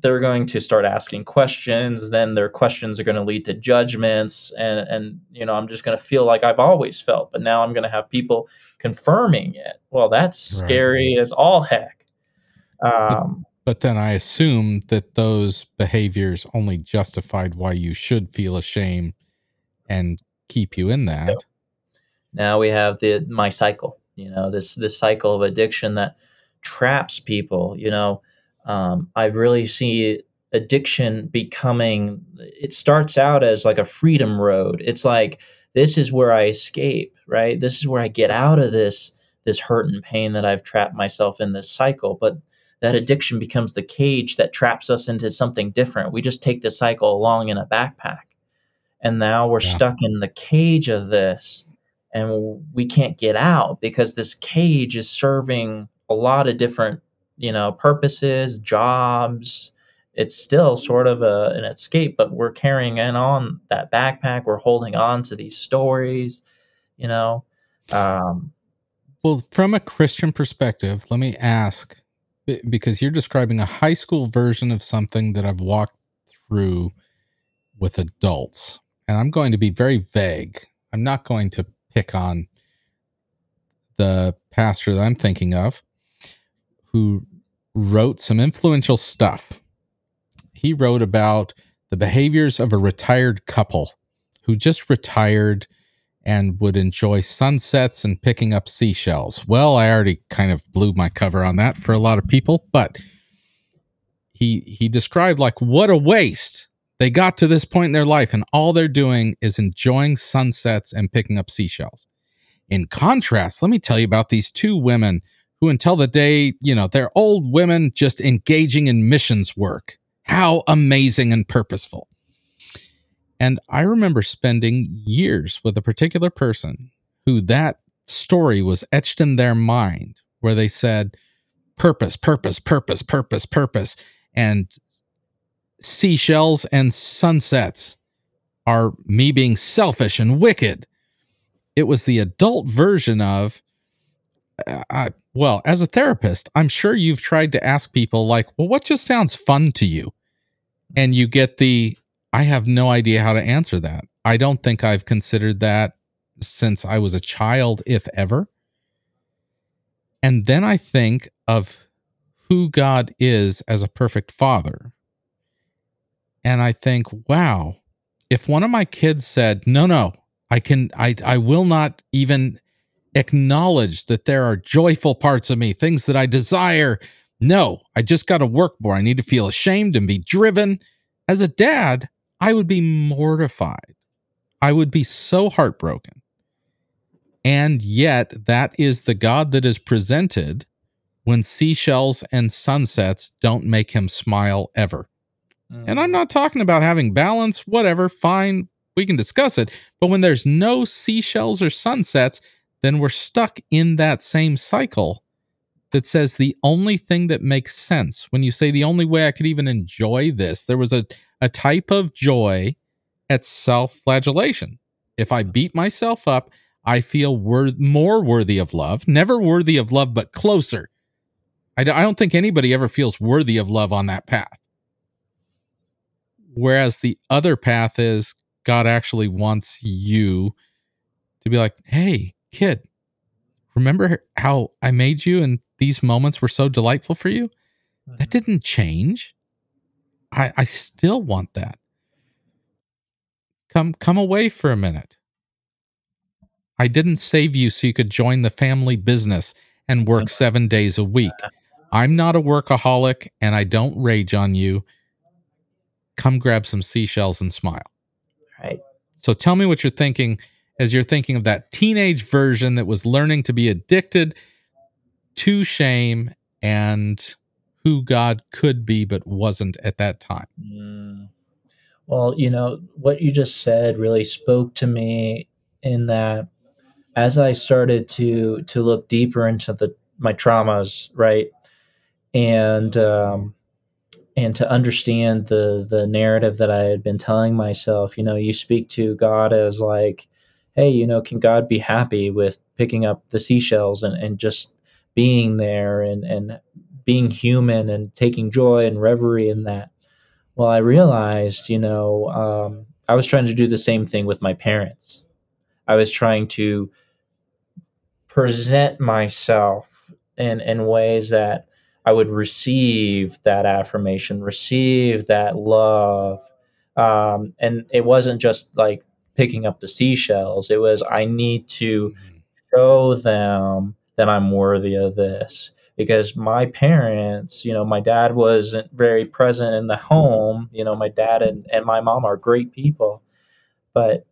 Speaker 3: they're going to start asking questions. Then their questions are going to lead to judgments, and and you know, I'm just going to feel like I've always felt, but now I'm going to have people confirming it. Well, that's right. scary as all heck.
Speaker 2: Um, but then I assume that those behaviors only justified why you should feel ashamed and keep you in that.
Speaker 3: Now we have the my cycle, you know, this this cycle of addiction that traps people. You know, um, I really see addiction becoming. It starts out as like a freedom road. It's like this is where I escape, right? This is where I get out of this this hurt and pain that I've trapped myself in this cycle, but that addiction becomes the cage that traps us into something different. We just take the cycle along in a backpack. And now we're yeah. stuck in the cage of this and we can't get out because this cage is serving a lot of different, you know, purposes, jobs. It's still sort of a, an escape, but we're carrying in on that backpack. We're holding on to these stories, you know. Um,
Speaker 2: well, from a Christian perspective, let me ask because you're describing a high school version of something that I've walked through with adults. And I'm going to be very vague. I'm not going to pick on the pastor that I'm thinking of who wrote some influential stuff. He wrote about the behaviors of a retired couple who just retired and would enjoy sunsets and picking up seashells. Well, I already kind of blew my cover on that for a lot of people, but he he described like what a waste. They got to this point in their life and all they're doing is enjoying sunsets and picking up seashells. In contrast, let me tell you about these two women who until the day, you know, they're old women just engaging in missions work. How amazing and purposeful. And I remember spending years with a particular person who that story was etched in their mind, where they said, purpose, purpose, purpose, purpose, purpose. And seashells and sunsets are me being selfish and wicked. It was the adult version of, uh, well, as a therapist, I'm sure you've tried to ask people, like, well, what just sounds fun to you? And you get the, I have no idea how to answer that. I don't think I've considered that since I was a child, if ever. And then I think of who God is as a perfect father. And I think, wow, if one of my kids said, no, no, I can, I, I will not even acknowledge that there are joyful parts of me, things that I desire. No, I just got to work more. I need to feel ashamed and be driven. As a dad, I would be mortified. I would be so heartbroken. And yet, that is the God that is presented when seashells and sunsets don't make him smile ever. And I'm not talking about having balance, whatever, fine, we can discuss it. But when there's no seashells or sunsets, then we're stuck in that same cycle that says the only thing that makes sense when you say the only way I could even enjoy this, there was a, a type of joy at self flagellation. If I beat myself up, I feel wor- more worthy of love, never worthy of love, but closer. I d- I don't think anybody ever feels worthy of love on that path. Whereas the other path is God actually wants you to be like, hey, kid, remember how I made you and these moments were so delightful for you? That mm-hmm. didn't change. I, I still want that. Come come away for a minute. I didn't save you so you could join the family business and work mm-hmm. seven days a week. I'm not a workaholic and I don't rage on you. Come grab some seashells and smile.
Speaker 3: Right.
Speaker 2: So tell me what you're thinking as you're thinking of that teenage version that was learning to be addicted to shame and who God could be but wasn't at that time.
Speaker 3: Mm. Well, you know, what you just said really spoke to me in that as I started to to look deeper into the my traumas, right? And um and to understand the the narrative that I had been telling myself, you know, you speak to God as like, hey, you know, can God be happy with picking up the seashells and, and just being there and, and being human and taking joy and reverie in that? Well, I realized, you know, um, I was trying to do the same thing with my parents. I was trying to present myself in, in ways that I would receive that affirmation, receive that love. Um, and it wasn't just like picking up the seashells, it was, I need to show them that I'm worthy of this. Because my parents, you know, my dad wasn't very present in the home. You know, my dad and, and my mom are great people. But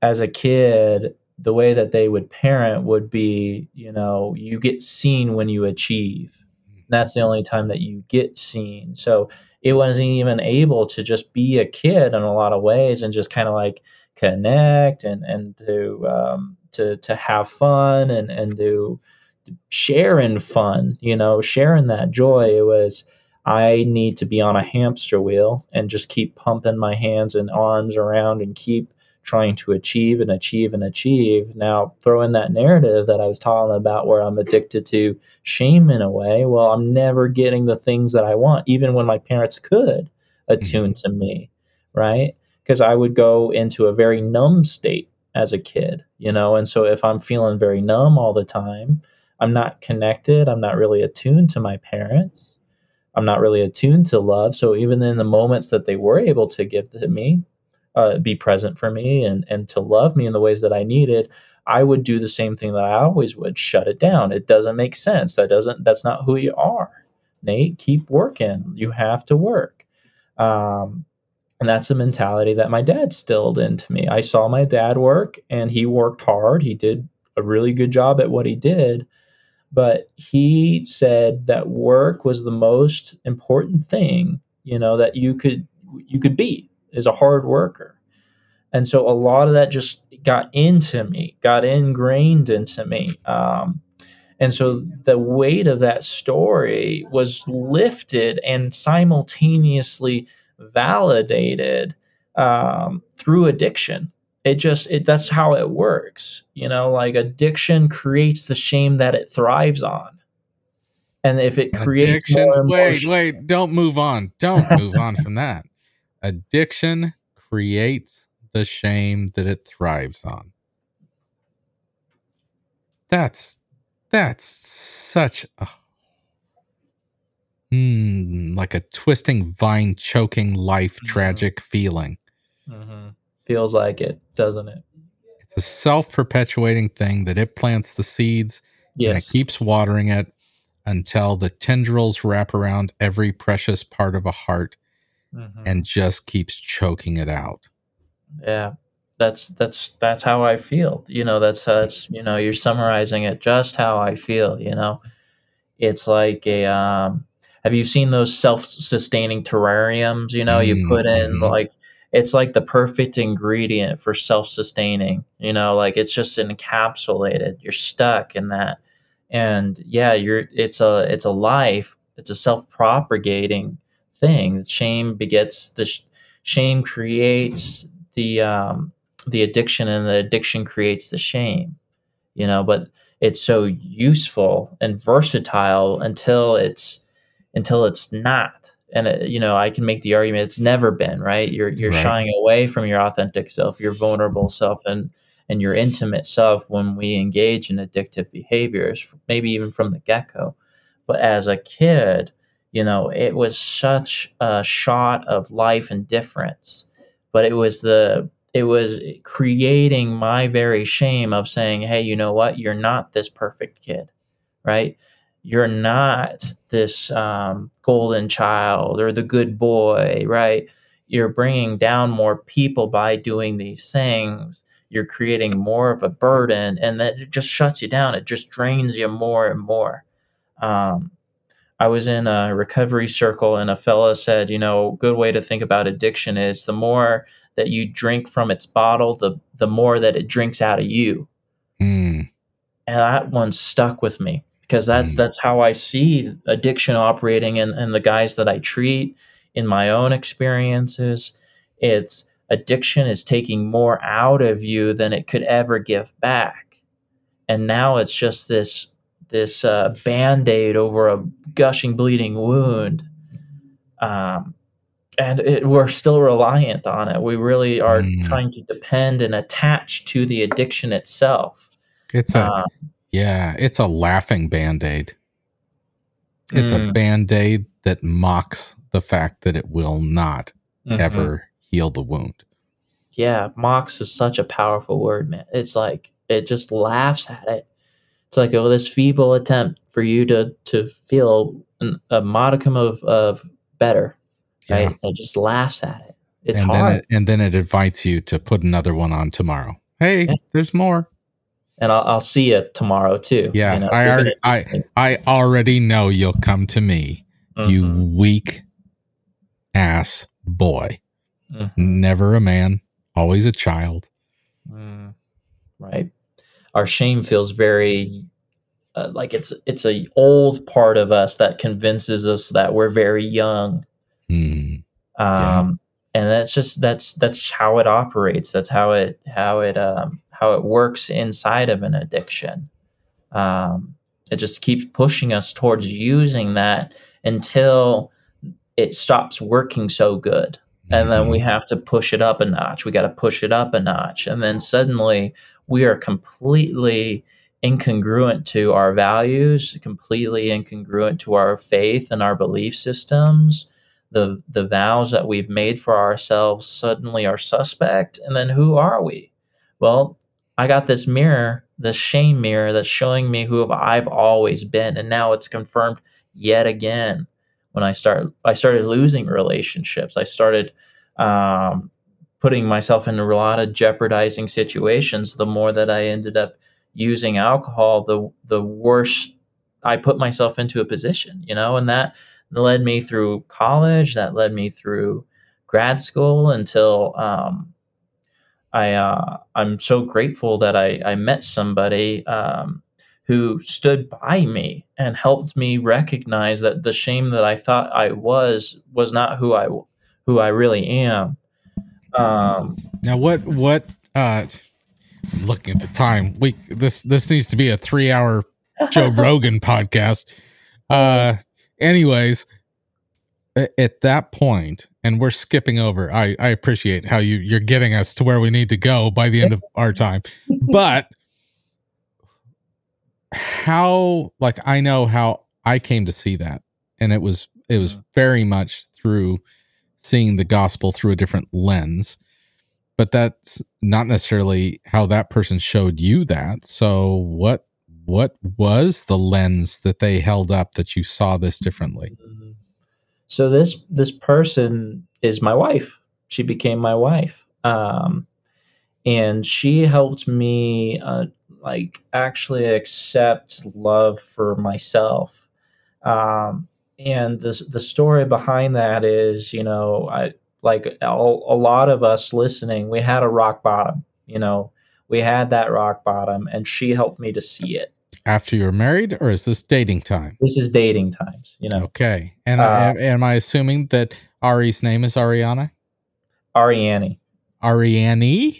Speaker 3: as a kid, the way that they would parent would be, you know, you get seen when you achieve. That's the only time that you get seen. So it wasn't even able to just be a kid in a lot of ways and just kind of like connect and and to um, to to have fun and and to, to share in fun. You know, sharing that joy. It was. I need to be on a hamster wheel and just keep pumping my hands and arms around and keep trying to achieve and achieve and achieve. Now, throw in that narrative that I was talking about where I'm addicted to shame in a way. Well, I'm never getting the things that I want, even when my parents could attune mm-hmm. to me, right? Because I would go into a very numb state as a kid, you know? And so if I'm feeling very numb all the time, I'm not connected, I'm not really attuned to my parents. I'm not really attuned to love. So even in the moments that they were able to give to me, uh, be present for me and and to love me in the ways that I needed, I would do the same thing that I always would: shut it down. It doesn't make sense. That doesn't. That's not who you are, Nate. Keep working. You have to work. Um, and that's the mentality that my dad stilled into me. I saw my dad work, and he worked hard. He did a really good job at what he did. But he said that work was the most important thing, you know, that you could you could be is a hard worker. And so a lot of that just got into me, got ingrained into me. Um, and so the weight of that story was lifted and simultaneously validated um, through addiction. It just it that's how it works. You know, like addiction creates the shame that it thrives on. And if it creates
Speaker 2: addiction, more wait, wait, don't move on. Don't move on from that addiction creates the shame that it thrives on. That's that's such a hmm, like a twisting vine choking life mm-hmm. tragic feeling.
Speaker 3: Mm-hmm. Feels like it, doesn't it?
Speaker 2: It's a self perpetuating thing that it plants the seeds yes. and it keeps watering it until the tendrils wrap around every precious part of a heart mm-hmm. and just keeps choking it out.
Speaker 3: Yeah. That's that's that's how I feel. You know, that's that's you know, you're summarizing it just how I feel, you know. It's like a um have you seen those self-sustaining terrariums, you know, mm-hmm. you put in mm-hmm. like it's like the perfect ingredient for self-sustaining you know like it's just encapsulated you're stuck in that and yeah you're it's a it's a life it's a self-propagating thing. Shame begets the sh- shame creates the um the addiction and the addiction creates the shame you know but it's so useful and versatile until it's until it's not. And it, you know i can make the argument it's never been right? You're you're
Speaker 2: Right.
Speaker 3: shying away from your authentic self your vulnerable self and and your intimate self when we engage in addictive behaviors maybe even from the get-go. But as a kid you know it was such a shot of life and difference. But it was the it was creating my very shame of saying hey you know what? You're not this perfect kid right? You're not this um, golden child or the good boy right? You're bringing down more people by doing these things. You're creating more of a burden and that it just shuts you down. It just drains you more and more. Um, I was in a recovery circle and a fella said, you know, good way to think about addiction is the more that you drink from its bottle, the the more that it drinks out of you.
Speaker 2: Mm,
Speaker 3: And that one stuck with me because that's
Speaker 2: Mm.
Speaker 3: that's how I see addiction operating in, in the guys that I treat in my own experiences. It's addiction is taking more out of you than it could ever give back. And now it's just this this uh, band-aid over a gushing bleeding wound um, and it, we're still reliant on it we really are
Speaker 2: Mm.
Speaker 3: trying to depend and attach to the addiction itself
Speaker 2: it's a
Speaker 3: Uh,
Speaker 2: yeah, it's a laughing band-aid. It's a
Speaker 3: Mm.
Speaker 2: band-aid that mocks the fact that it will not
Speaker 3: mhm.
Speaker 2: ever heal the wound.
Speaker 3: yeah mocks is such a powerful word man it's like it just laughs at it it's like oh this feeble attempt for you to to feel an, a modicum of of better
Speaker 2: Yeah.
Speaker 3: right it just laughs at it it's
Speaker 2: and
Speaker 3: hard
Speaker 2: then it, and then it invites you to put another one on tomorrow. Hey,
Speaker 3: Yeah.
Speaker 2: there's more.
Speaker 3: and I'll, I'll see you tomorrow too
Speaker 2: Yeah,
Speaker 3: you know,
Speaker 2: I already, I I already know you'll come to me, you
Speaker 3: Mhm,
Speaker 2: weak ass boy.
Speaker 3: mhm.
Speaker 2: Never a man, always a child.
Speaker 3: Mm, right. Our shame feels very uh, like it's it's a old part of us that convinces us that we're very young.
Speaker 2: Hmm.
Speaker 3: Um, and that's just that's that's how it operates. That's how it how it um, how it works inside of an addiction. Um, it just keeps pushing us towards using that until it stops working so good and then we have to push it up a notch. We got to push it up a notch, and then suddenly we are completely incongruent to our values, completely incongruent to our faith and our belief systems. The the vows that we've made for ourselves suddenly are suspect, and then who are we? Well, I got this mirror, this shame mirror that's showing me who I've always been, and now it's confirmed yet again when I start I started losing relationships. I started um, putting myself in a lot of jeopardizing situations. The more that I ended up using alcohol, the the worse I put myself into a position. You know, and that led me through college. That led me through grad school until um, I uh, I'm so grateful that I I met somebody. Um, who stood by me and helped me recognize that the shame that I thought I was was not who I who I really am. Um,
Speaker 2: Now what what uh looking at the time, we this this needs to be a 3-hour Joe Rogan podcast. Uh anyways, at that point and we're skipping over. I I appreciate how you you're getting us to where we need to go by the end of our time. But how like I know how I came to see that and it was it was very much through seeing the gospel through a different lens but that's not necessarily how that person showed you that so what what was the lens that they held up that you saw this differently
Speaker 3: so this this person is my wife. She became my wife, um, and she helped me uh, like actually accept love for myself. Um, and the the story behind that is, you know, I like a, a lot of us listening, we had a rock bottom. You know, we had that rock bottom, and she helped me to see it.
Speaker 2: After you're married, or is this dating time?
Speaker 3: This is dating times. You know,
Speaker 2: Okay. And
Speaker 3: Uh,
Speaker 2: am, am I assuming that Ari's name is Ariana?
Speaker 3: Ariane.
Speaker 2: Ariane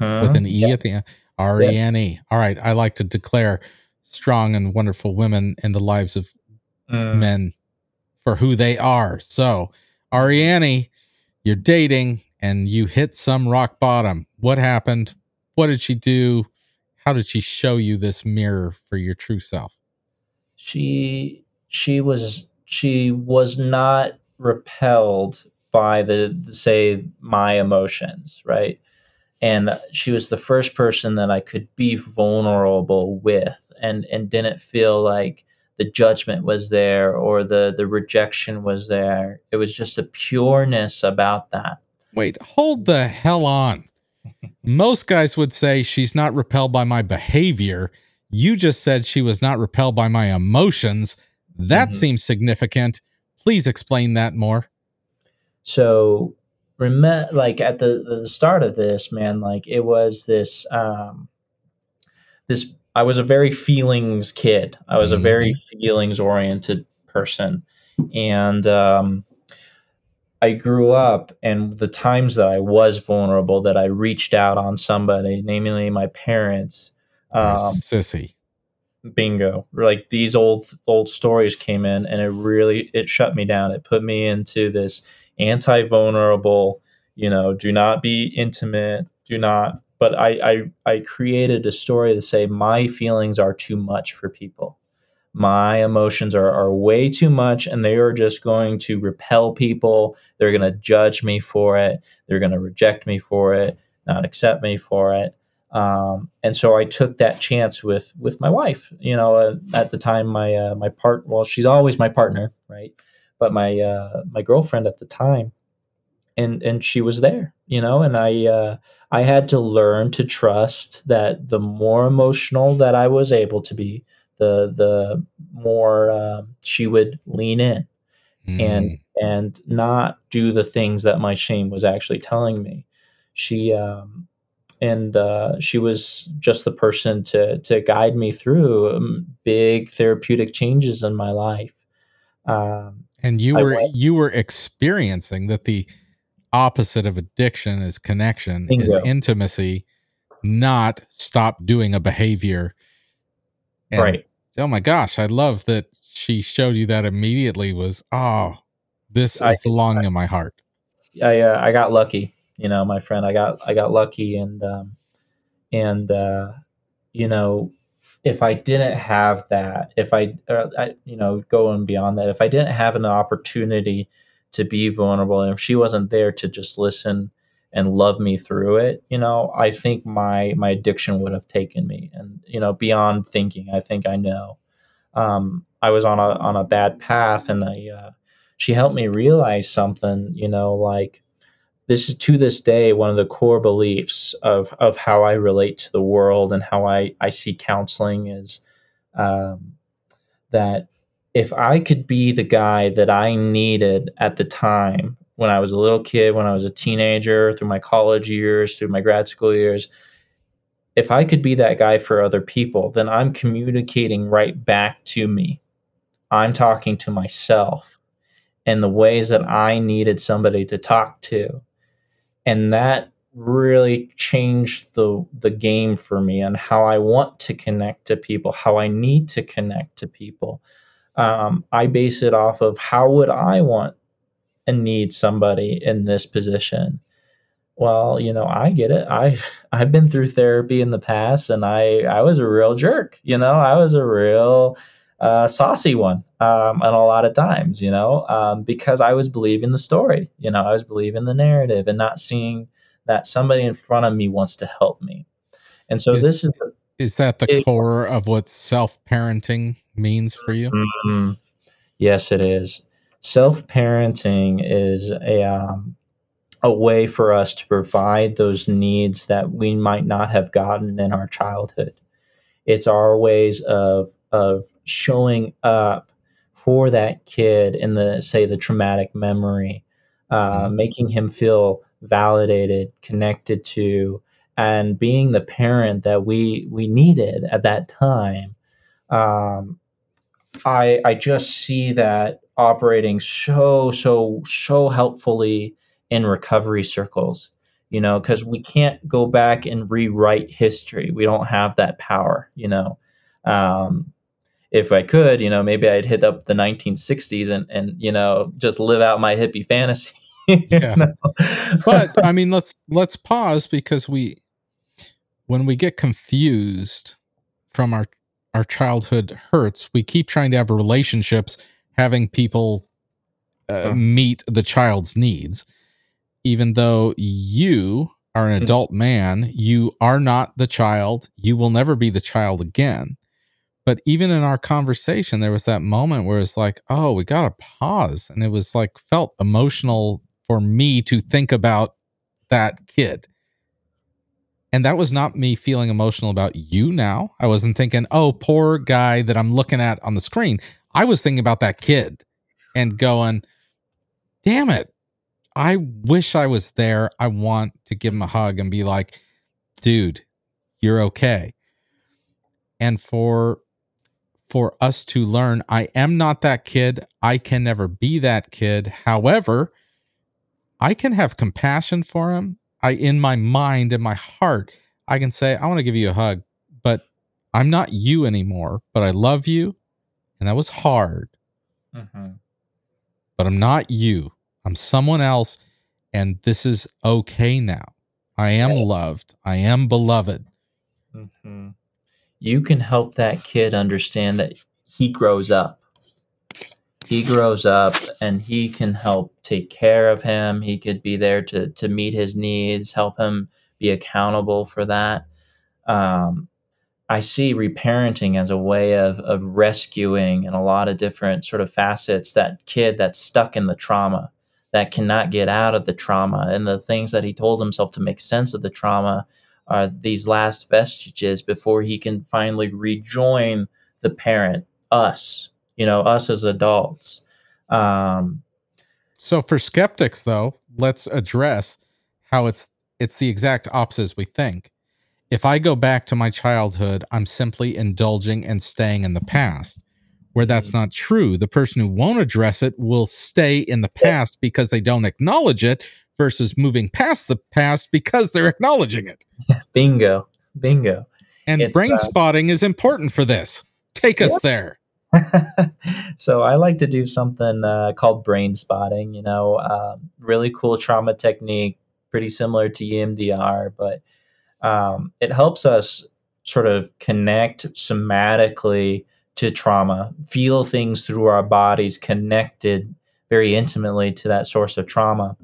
Speaker 2: with an E
Speaker 3: Yeah.
Speaker 2: at the end. Ariane. All right. I like to declare strong and wonderful women in the lives of
Speaker 3: Mm.
Speaker 2: men for who they are. So, Ariane, you're dating and you hit some rock bottom. What happened? What did she do? How did she show you this mirror for your true self?
Speaker 3: she she was she was not repelled by the say my emotions right and she was the first person that i could be vulnerable with and and didn't feel like the judgment was there or the the rejection was there it was just a pureness about that
Speaker 2: Wait, hold the hell on. Most guys would say she's not repelled by my behavior. You just said she was not repelled by my emotions. That
Speaker 3: Mhm.
Speaker 2: seems significant. Please explain that more.
Speaker 3: so remember like at the the start of this man like it was this um this i was a very feelings kid. I was a very feelings oriented person. And um i grew up and the times that i was vulnerable that i reached out on somebody namely my parents um
Speaker 2: Sissy.
Speaker 3: bingo. Like these old old stories came in and it really it shut me down. It put me into this anti-vulnerable you know do not be intimate do not but I, I i created a story to say my feelings are too much for people my emotions are, are way too much and they are just going to repel people they're going to judge me for it they're going to reject me for it not accept me for it um, and so I took that chance with with my wife. You know, uh, at the time, my uh, my part well, she's always my partner, right? But my uh, my girlfriend at the time, and and she was there, you know, and I uh, I had to learn to trust that the more emotional that I was able to be, the the more uh, she would lean in and
Speaker 2: Mm.
Speaker 3: and not do the things that my shame was actually telling me. She um, and uh, she was just the person to to guide me through um, big therapeutic changes in my life. Um,
Speaker 2: and you
Speaker 3: I
Speaker 2: were
Speaker 3: went-
Speaker 2: you were experiencing that the opposite of addiction is connection is intimacy, not stop doing a behavior. And,
Speaker 3: right.
Speaker 2: Oh my gosh, I love that she showed you that immediately was oh, this
Speaker 3: I-
Speaker 2: is the longing of my heart.
Speaker 3: I uh, I got lucky, you know, my friend. I got I got lucky, and um, and uh, you know, if I didn't have that, if I, uh, I, you know, going beyond that, if I didn't have an opportunity to be vulnerable, and if she wasn't there to just listen and love me through it, you know, I think my my addiction would have taken me, and you know, beyond thinking, I think I know. Um, I was on a on a bad path, and I. Uh, she helped me realize something, you know, like this is to this day one of the core beliefs of of how I relate to the world and how I I see counseling is um, that if I could be the guy that I needed at the time when I was a little kid, when I was a teenager, through my college years, through my grad school years, if I could be that guy for other people, then I'm communicating right back to me. I'm talking to myself and the ways that I needed somebody to talk to. And that really changed the the game for me and how I want to connect to people, how I need to connect to people. Um, I base it off of how would I want and need somebody in this position. Well, you know, I get it. I've I've been through therapy in the past, and I I was a real jerk. You know, I was a real uh, saucy one um, and a lot of times, you know, um, because I was believing the story, you know, I was believing the narrative and not seeing that somebody in front of me wants to help me. And so
Speaker 2: Is-
Speaker 3: this is the,
Speaker 2: Is that the
Speaker 3: It-
Speaker 2: core of what self parenting means for you?
Speaker 3: Mhm. yes, it is. Self parenting is a um, a way for us to provide those needs that we might not have gotten in our childhood. It's our ways of of showing up for that kid in the say the traumatic memory uh,
Speaker 2: Mhm.
Speaker 3: making him feel validated, connected to, and being the parent that we we needed at that time. Um, I I just see that operating so so so helpfully in recovery circles. You know, because we can't go back and rewrite history. We don't have that power. You know, um, if I could, you know, maybe I'd hit up the 1960s and and you know just live out my hippie fantasy.
Speaker 2: Yeah. but I mean, let's let's pause because we, when we get confused from our our childhood hurts, we keep trying to have relationships, having people uh, meet the child's needs, even though you are an
Speaker 3: Mhm.
Speaker 2: adult man, you are not the child. You will never be the child again. But even in our conversation, there was that moment where it's like, oh, we got to pause. And it was like, felt emotional for me to think about that kid. And that was not me feeling emotional about you now. I wasn't thinking, oh, poor guy that I'm looking at on the screen. I was thinking about that kid and going, damn it. I wish I was there. I want to give him a hug and be like, dude, you're okay. And for for us to learn, I am not that kid. I can never be that kid. However, I can have compassion for him. I in my mind and my heart, I can say, I want to give you a hug, but I'm not you anymore, but I love you. And that was hard,
Speaker 3: Mhm.
Speaker 2: but I'm not you. I'm someone else. And this is okay now. I am
Speaker 3: Yes.
Speaker 2: loved. I am beloved.
Speaker 3: Mhm. You can help that kid understand that he grows up. He grows up and he can help take care of him. He could be there to, to meet his needs, help him be accountable for that. Um, I see reparenting as a way of, of rescuing in a lot of different sort of facets that kid that's stuck in the trauma, that cannot get out of the trauma, and the things that he told himself to make sense of the trauma are these last vestiges before he can finally rejoin the parent, us, you know, us as adults. Um,
Speaker 2: So for skeptics though, let's address how it's it's the exact opposite as we think. If I go back to my childhood, I'm simply indulging and staying in the past. Where that's not true. The person who won't address it will stay in the past because they don't acknowledge it versus moving past the past because they're acknowledging it.
Speaker 3: bingo, bingo.
Speaker 2: And
Speaker 3: It's,
Speaker 2: brain
Speaker 3: uh,
Speaker 2: spotting is important for this. Take us there.
Speaker 3: so I like to do something uh, called brain spotting. You know, um, really cool trauma technique, pretty similar to EMDR, but um, it helps us sort of connect somatically to trauma, feel things through our bodies, connected very intimately to that source of trauma.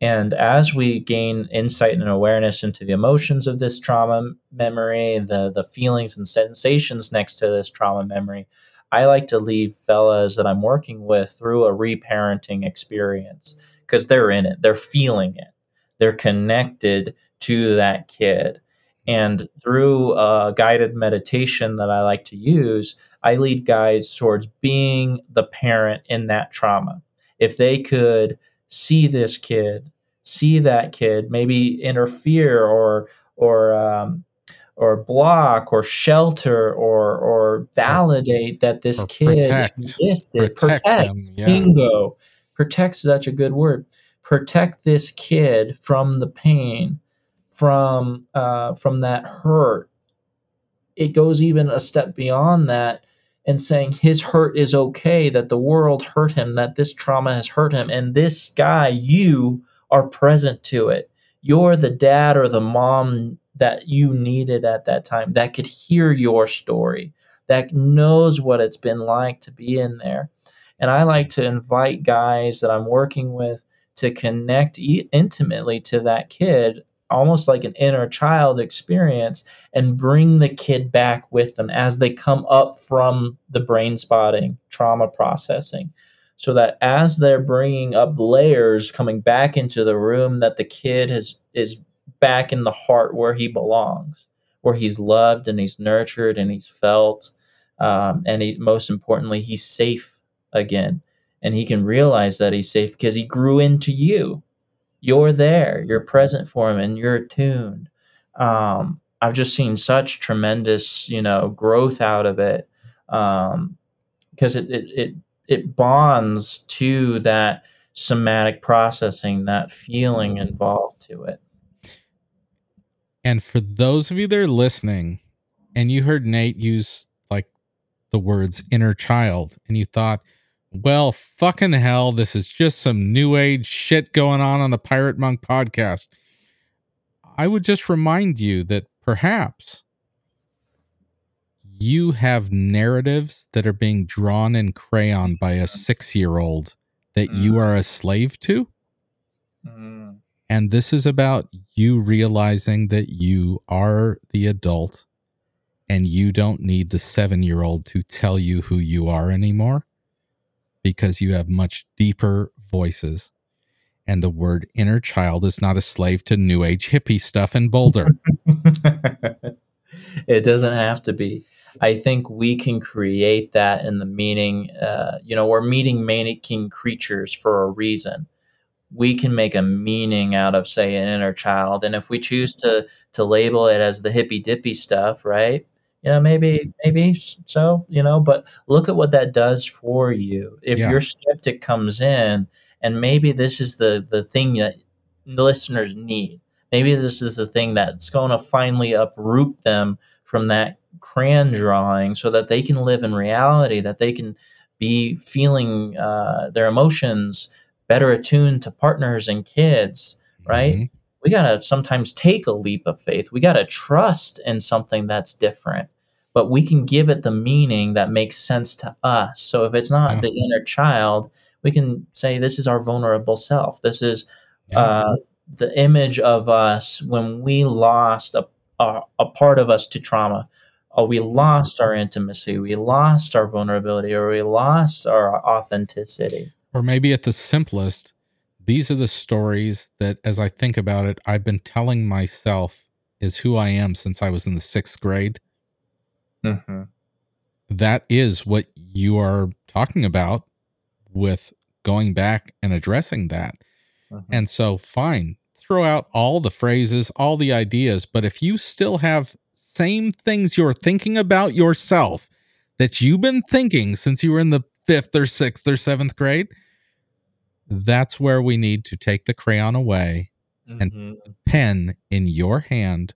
Speaker 3: And as we gain insight and awareness into the emotions of this trauma memory, the the feelings and sensations next to this trauma memory, I like to leave fellas that I'm working with through a reparenting experience because they're in it, they're feeling it, they're connected to that kid. And through a guided meditation that I like to use, I lead guides towards being the parent in that trauma. If they could see this kid, see that kid, maybe interfere or or um, or block or shelter or or validate that this
Speaker 2: or
Speaker 3: kid
Speaker 2: protect.
Speaker 3: existed.
Speaker 2: Protect
Speaker 3: Protect,
Speaker 2: them, yeah.
Speaker 3: bingo. Protect is such a good word. Protect this kid from the pain, from uh, from that hurt. It goes even a step beyond that and saying his hurt is okay, that the world hurt him, that this trauma has hurt him, and this guy, you are present to it. You're the dad or the mom that you needed at that time that could hear your story, that knows what it's been like to be in there. And I like to invite guys that I'm working with to connect e- intimately to that kid, almost like an inner child experience, and bring the kid back with them as they come up from the brain spotting trauma processing so that as they're bringing up layers coming back into the room that the kid has is back in the heart where he belongs where he's loved and he's nurtured and he's felt um, and he, most importantly he's safe again and he can realize that he's safe because he grew into you. You're there, you're present for him, and you're attuned. Um, I've just seen such tremendous, you know, growth out of it because um, it, it it it bonds to that somatic processing, that feeling involved to it.
Speaker 2: And for those of you that are listening, and you heard Nate use like the words inner child, and you thought, well, fucking hell, this is just some new age shit going on on the Pirate Monk podcast. I would just remind you that perhaps you have narratives that are being drawn in crayon by a six year old that mm. you are a slave to. Mm. And this is about you realizing that you are the adult and you don't need the seven year old to tell you who you are anymore because you have much deeper voices. And the word inner child is not a slave to new age hippie stuff in Boulder.
Speaker 3: it doesn't have to be. I think we can create that in the meaning. Uh, you know, we're meeting making creatures for a reason. We can make a meaning out of, say, an inner child, and if we choose to to label it as the hippy dippy stuff, right? you know maybe maybe so you know but look at what that does for you if yeah. your skeptic comes in and maybe this is the the thing that the listeners need maybe this is the thing that's going to finally uproot them from that crayon drawing so that they can live in reality that they can be feeling uh, their emotions better attuned to partners and kids right mm-hmm. we got to sometimes take a leap of faith we got to trust in something that's different but we can give it the meaning that makes sense to us. So if it's not yeah. the inner child, we can say this is our vulnerable self. This is yeah. uh, the image of us when we lost a, a, a part of us to trauma. Or we lost our intimacy, we lost our vulnerability, or we lost our authenticity.
Speaker 2: Or maybe at the simplest, these are the stories that, as I think about it, I've been telling myself is who I am since I was in the sixth grade. Mm-hmm. That is what you are talking about with going back and addressing that. Mm-hmm. And so, fine, throw out all the phrases, all the ideas, but if you still have same things you're thinking about yourself that you've been thinking since you were in the fifth or sixth or seventh grade, that's where we need to take the crayon away mm-hmm. and pen in your hand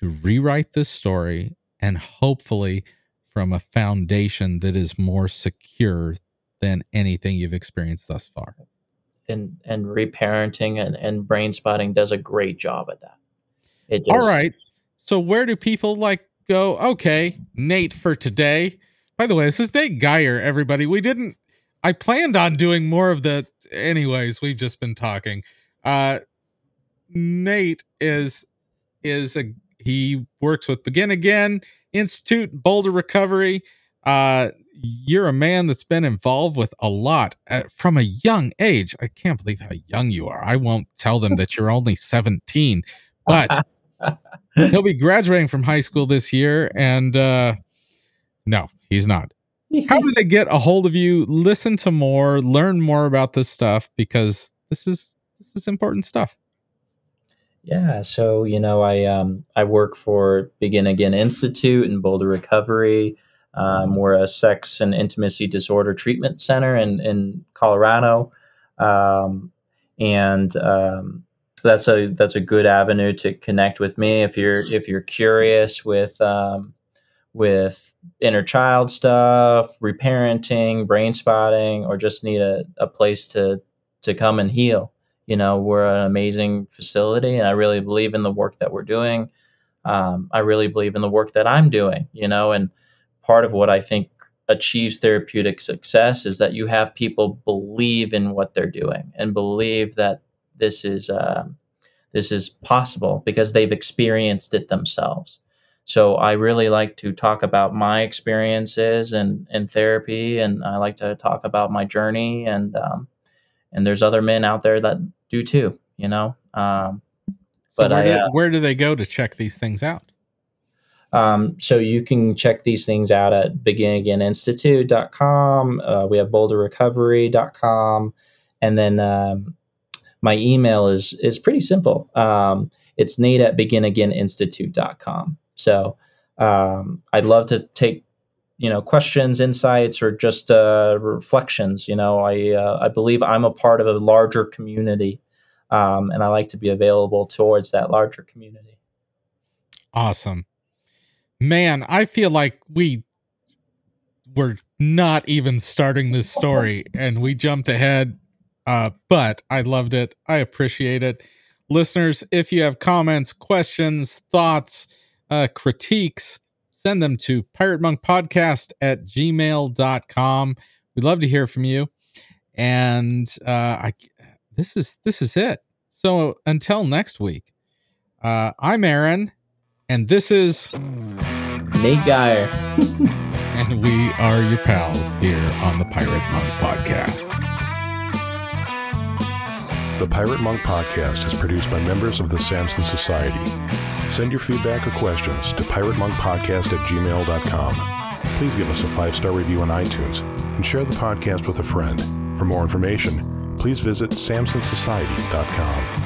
Speaker 2: to rewrite this story and hopefully from a foundation that is more secure than anything you've experienced thus far.
Speaker 3: And and reparenting and, and brain spotting does a great job at that.
Speaker 2: It does. All right. So where do people like go? Okay, Nate for today. By the way, this is Nate Geyer, everybody. We didn't I planned on doing more of the anyways, we've just been talking. Uh Nate is is a he works with Begin Again Institute, Boulder Recovery. Uh, you're a man that's been involved with a lot uh, from a young age. I can't believe how young you are. I won't tell them that you're only 17, but he'll be graduating from high school this year. And uh, no, he's not. How did they get a hold of you? Listen to more, learn more about this stuff because this is this is important stuff.
Speaker 3: Yeah, so you know, I um, I work for Begin Again Institute and Boulder Recovery. Um, we're a sex and intimacy disorder treatment center in in Colorado, um, and um, that's a that's a good avenue to connect with me if you're if you're curious with um, with inner child stuff, reparenting, brain spotting, or just need a, a place to to come and heal. You know we're an amazing facility and i really believe in the work that we're doing. Um, i really believe in the work that i'm doing you know and part of what i think achieves therapeutic success is that you have people believe in what they're doing and believe that this is uh, this is possible because they've experienced it themselves so i really like to talk about my experiences and in therapy and i like to talk about my journey and um, and there's other men out there that do too, you know. Um,
Speaker 2: so but where, I, do, uh, where do they go to check these things out?
Speaker 3: Um, so you can check these things out at beginagaininstitute.com. Uh, we have boulderrecovery.com. And then um, my email is is pretty simple. Um, it's nate at beginagaininstitute.com. So um, I'd love to take you know questions insights or just uh, reflections you know? I uh, i believe i'm a part of a larger community um, and i like to be available towards that larger community.
Speaker 2: Awesome. Man i feel like we were not even starting this story and we jumped ahead uh, but i loved it. I appreciate it. Listeners if you have comments questions thoughts uh, critiques send them to pirate monk podcast at gmail.com. We'd love to hear from you. And uh, I, this is this is it. So until next week, uh, I'm Aaron, and this is
Speaker 3: Nate Geyer.
Speaker 2: and we are your pals here on the Pirate Monk Podcast.
Speaker 1: The Pirate Monk Podcast is produced by members of the Samson Society. Send your feedback or questions to piratemonkpodcast at gmail.com. Please give us a five star review on iTunes and share the podcast with a friend. For more information, please visit samsonsociety.com.